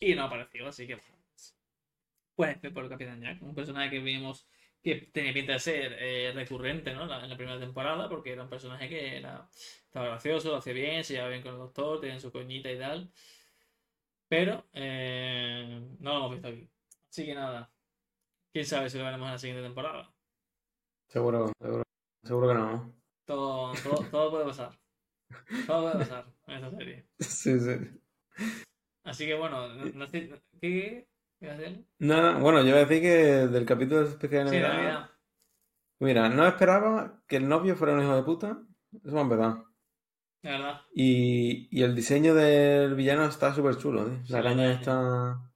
S1: Y no apareció, así que. Pues por el Capitán Jack, un personaje que vimos que tenía pinta de ser eh, recurrente ¿no? en la primera temporada, porque era un personaje que era, estaba gracioso, lo hacía bien, se llevaba bien con el doctor, tenía su coñita y tal. Pero eh, no lo hemos visto aquí. Así que nada, quién sabe si lo veremos en la siguiente temporada.
S2: Seguro, seguro, seguro que no.
S1: Todo, todo, todo puede pasar. Todo puede pasar en esta serie.
S2: Sí, sí.
S1: Así que bueno, no, no sé, ¿qué, qué vas a hacer?
S2: Nada, bueno, yo iba a decir que del capítulo especial de
S1: Sí,
S2: Navidad.
S1: Navidad.
S2: Mira, no esperaba que el novio fuera un hijo de puta. Eso va a empezar.
S1: De verdad.
S2: Y, y el diseño del villano está súper chulo.
S1: Sí,
S2: La
S1: la
S2: caña
S1: verdad.
S2: está,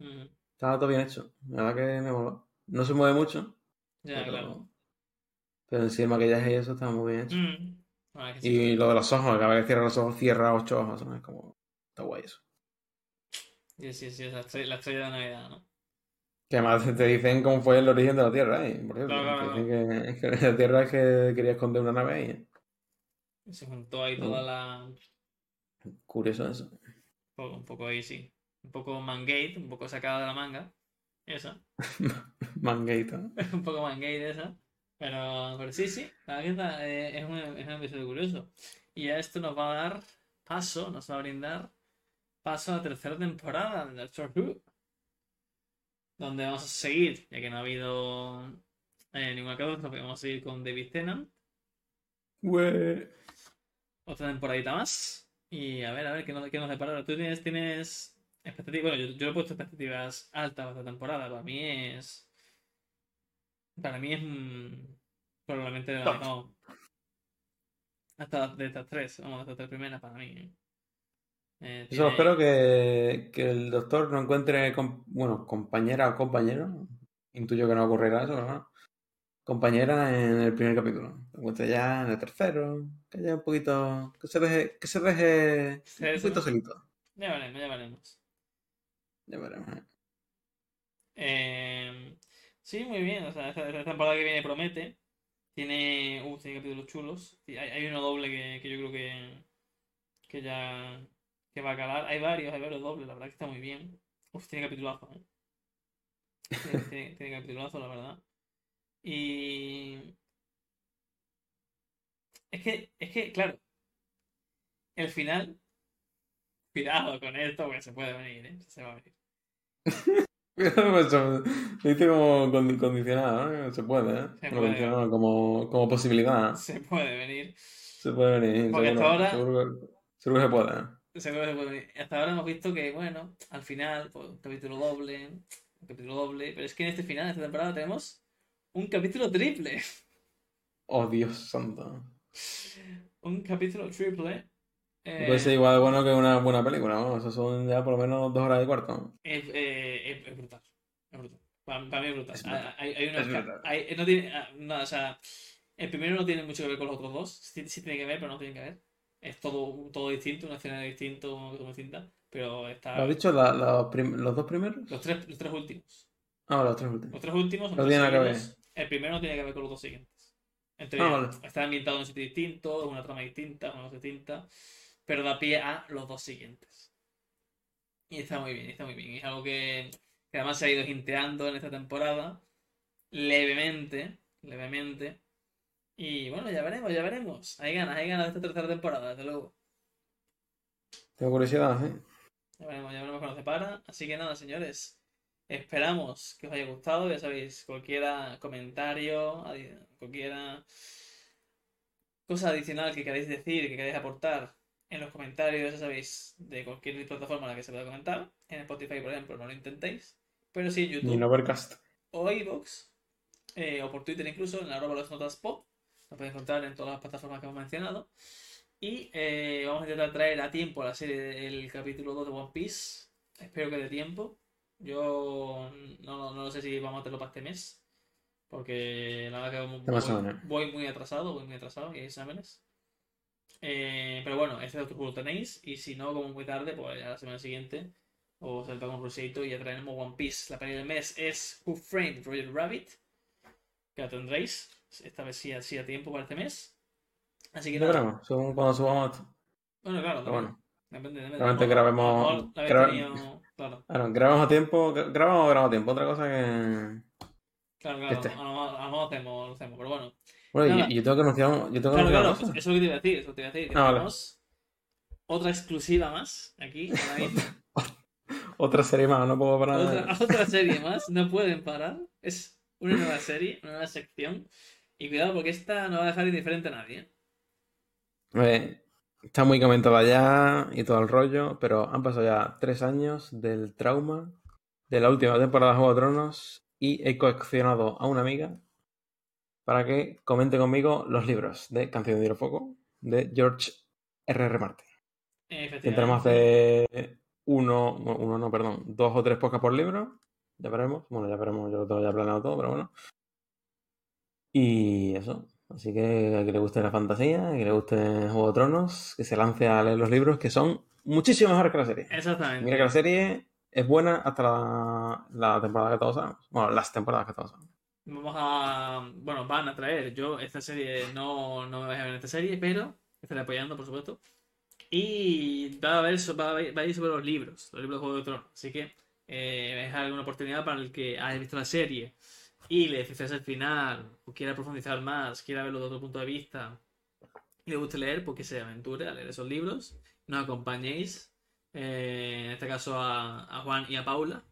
S2: está todo bien hecho. La verdad que me mola. No se mueve mucho,
S1: Ya,
S2: pero,
S1: claro.
S2: Pero sí el maquillaje y eso está muy bien hecho.
S1: Mm. Que sí.
S2: Y lo de los ojos, cada vez que cierra los ojos, cierra ocho ojos. ¿no? Es como. Está guay eso.
S1: Sí, sí, sí, es la estrella, la estrella de Navidad, ¿no?
S2: Que además te dicen cómo fue el origen de la Tierra, ¿eh? Por cierto.
S1: Claro, claro,
S2: Te dicen que, que la Tierra es que quería esconder una nave ahí. ¿eh?
S1: Se juntó ahí toda la.
S2: Curioso eso.
S1: Un poco, un poco ahí, sí. Un poco mangate, un poco sacada de la manga. Esa. (laughs)
S2: Mangueita. (laughs)
S1: un poco mangate esa. Pero, pero sí, sí. La verdad eh, es, un, es un episodio curioso. Y a esto nos va a dar paso, nos va a brindar paso a la tercera temporada de Doctor Who. Donde vamos a seguir, ya que no ha habido eh, ninguna catástrofe, vamos a seguir con David Tennant. Otra temporadita más. Y a ver, a ver, ¿qué nos, qué nos depara? ¿Tú tienes, tienes expectativas? Bueno, yo, yo he puesto expectativas altas para esta temporada. Para mí es. Para mí es. probablemente de la
S2: Top.
S1: mejor. Hasta de estas tres, vamos, de estas tres primeras para mí. Eh,
S2: Yo
S1: tiene-
S2: espero que, que el doctor no encuentre, com- bueno, compañera o compañero. Intuyo que no ocurrirá eso, ¿no? Compañera en el primer capítulo. Lo encuentre ya en el tercero. Que haya un poquito. Que se deje. Que se deje. Un poquito solito.
S1: Ya veremos, ya veremos.
S2: Ya veremos. ¿eh?
S1: Sí, muy bien. O sea, esta, esta temporada que viene promete. Tiene, uh, tiene capítulos chulos. Hay, hay uno doble que, que yo creo que, que ya que va a calar. Hay varios, hay varios dobles, la verdad que está muy bien. Uf, tiene capitulazo, ¿eh? Tiene, (laughs) tiene, tiene capitulazo, la verdad. Y es que, es que, claro, el final, cuidado con esto, porque se puede venir, ¿eh? Se va a venir. (laughs)
S2: Eso, (laughs) Viste como condi- condicionado, ¿no? Se puede, ¿eh?
S1: Se
S2: Como
S1: puede.
S2: condicionado, como, como posibilidad.
S1: Se puede venir.
S2: Se puede venir.
S1: Porque
S2: seguro,
S1: hasta ahora-
S2: seguro, que- seguro que se puede. ¿eh?
S1: Seguro que se puede venir. Hasta ahora hemos visto que, bueno, al final, pues, un capítulo doble, un capítulo doble, pero es que en este final, en esta temporada, tenemos un capítulo triple.
S2: Oh, Dios santo.
S1: Un capítulo triple. eh,
S2: Puede ser igual de bueno que una buena película, ¿no? Eso son ya por lo menos dos horas y cuarto.
S1: eh, es- brutal. Es brutal. Para, para mí es brutal.
S2: Es brutal.
S1: Ah, Hay, hay
S2: Es brutal.
S1: hay- no tiene, ah, no, o sea, el primero no tiene mucho que ver con los otros dos. Sí, sí tiene que ver, pero no tiene que ver. Es todo, todo distinto, una escena distinto, una cosa distinta. Pero está.
S2: ¿Lo has dicho la- la prim- los dos primeros?
S1: Los tres, los tres últimos.
S2: Ah, los tres últimos.
S1: Los tres últimos son
S2: No
S1: tres seguidos. El primero no tiene que ver con los dos siguientes. Entre
S2: Ah, vale.
S1: está ambientado en un sitio distinto, es una trama distinta, una cosa distinta, pero da pie a los dos siguientes. Y está muy bien, está muy bien. Y es algo que, que además se ha ido hinteando en esta temporada, levemente, levemente. Y bueno, ya veremos, ya veremos. Hay ganas, hay ganas de esta tercera temporada, desde luego.
S2: Tengo curiosidad, ¿sí?
S1: Ya veremos, ya veremos cuando se para. Así que nada, señores. Esperamos que os haya gustado. Ya sabéis, cualquier comentario, adi- cualquier cosa adicional que queráis decir, que queráis aportar en los comentarios, ya sabéis, de cualquier plataforma en la que se pueda comentar. En Spotify, por ejemplo, no lo intentéis. Pero sí YouTube
S2: en Overcast.
S1: o iVoox, eh, o por Twitter incluso, en la arroba las notas pop. Lo podéis encontrar en todas las plataformas que hemos mencionado. Y eh, vamos a intentar traer a tiempo la serie del capítulo 2 de One Piece. Espero que dé tiempo. Yo no, no sé si vamos a hacerlo para este mes. Porque la verdad que voy, muy atrasado, voy muy atrasado y hay exámenes. Eh, pero bueno, este otro lo tenéis. Y si no, como muy tarde, pues ya la semana siguiente os salta con y ya traeremos One Piece. La peli del mes es Who Framed Roger Rabbit. Que la tendréis. Esta vez sí, sí a tiempo para este mes. Así que
S2: Ya
S1: nada.
S2: veremos, según cuando subamos esto.
S1: Bueno, claro,
S2: bueno,
S1: Depende, depende.
S2: Realmente grabemos- gra-
S1: tenido- Claro,
S2: Claro, grabamos a tiempo, gra- grabamos o grabamos a tiempo. Otra cosa que.
S1: claro, claro.
S2: Este.
S1: A lo mejor- a lo mejor lo hacemos, lo hacemos, pero bueno.
S2: Bueno,
S1: Nada.
S2: y, y yo tengo que anunciar, un- yo tengo que
S1: Claro,
S2: anunciar
S1: claro, pues eso es lo que te iba a decir, eso te iba a decir. Que
S2: Ah, vale.
S1: otra exclusiva más aquí, (laughs) ahora mismo.
S2: Otra serie más, no puedo parar.
S1: otra, (laughs) otra serie más, no pueden parar. Es una nueva serie, una nueva sección. Y cuidado porque esta no va a dejar indiferente a nadie. ¿eh?
S2: Eh, está muy comentada ya y todo el rollo, pero han pasado ya tres años del trauma de la última temporada de Juego de Tronos y he coaccionado a una amiga para que comente conmigo los libros de Canción de Fuego de George R. R. Martin. Intentaremos
S1: Efectivamente.
S2: Uno, uno no, perdón, dos o tres podcasts por libro. Ya veremos. Bueno, ya veremos, yo lo tengo ya planeado todo, pero bueno. Y eso. Así que a que le guste la fantasía, a que le guste Juego de Tronos, que se lance a leer los libros, que son muchísimo mejores que la serie.
S1: Exactamente.
S2: Mira que la serie es buena hasta la, la temporada que todos sabemos. Bueno, las temporadas que todos sabemos.
S1: Vamos a. Bueno, van a traer. Yo, esta serie no, no me voy a ver en esta serie, pero estaré apoyando, por supuesto. Y va a, haber, so- va, a ir sobre los libros, los libros de Juego de Tronos. Así que eh, es alguna oportunidad para el que haya visto la serie y le decís el final, o quiera profundizar más, quiera verlo de otro punto de vista, y le guste leer, porque se aventure a leer esos libros. Nos acompañéis, eh, en este caso a, Juan y a Paula,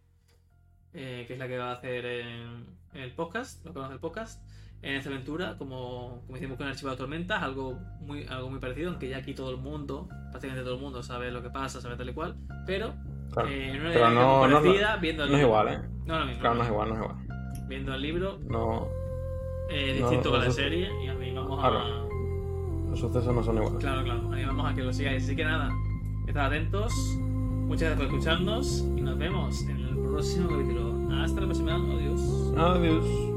S1: eh, que es la que va a hacer eh, el podcast, lo que hacer el podcast, en esta aventura, como, como hicimos con el Archivo de Tormentas, algo muy, algo muy parecido, aunque ya aquí todo el mundo, prácticamente todo el mundo sabe lo que pasa, sabe tal y cual, pero
S2: Claro.
S1: eh, en una
S2: Pero no- no-
S1: parecida, viendo el
S2: No es
S1: libro.
S2: igual, ¿eh?
S1: No, lo mismo.
S2: Claro, no es igual, no es igual.
S1: Viendo el libro,
S2: No,
S1: eh,
S2: No,
S1: distinto
S2: no,
S1: a la
S2: no.
S1: serie, y animamos a.
S2: Claro. los sucesos no son iguales.
S1: Claro, claro, animamos a que lo sigáis. Así que nada, estad atentos. Muchas gracias por escucharnos y nos vemos en el próximo capítulo. Hasta la próxima. Adiós.
S2: Adiós.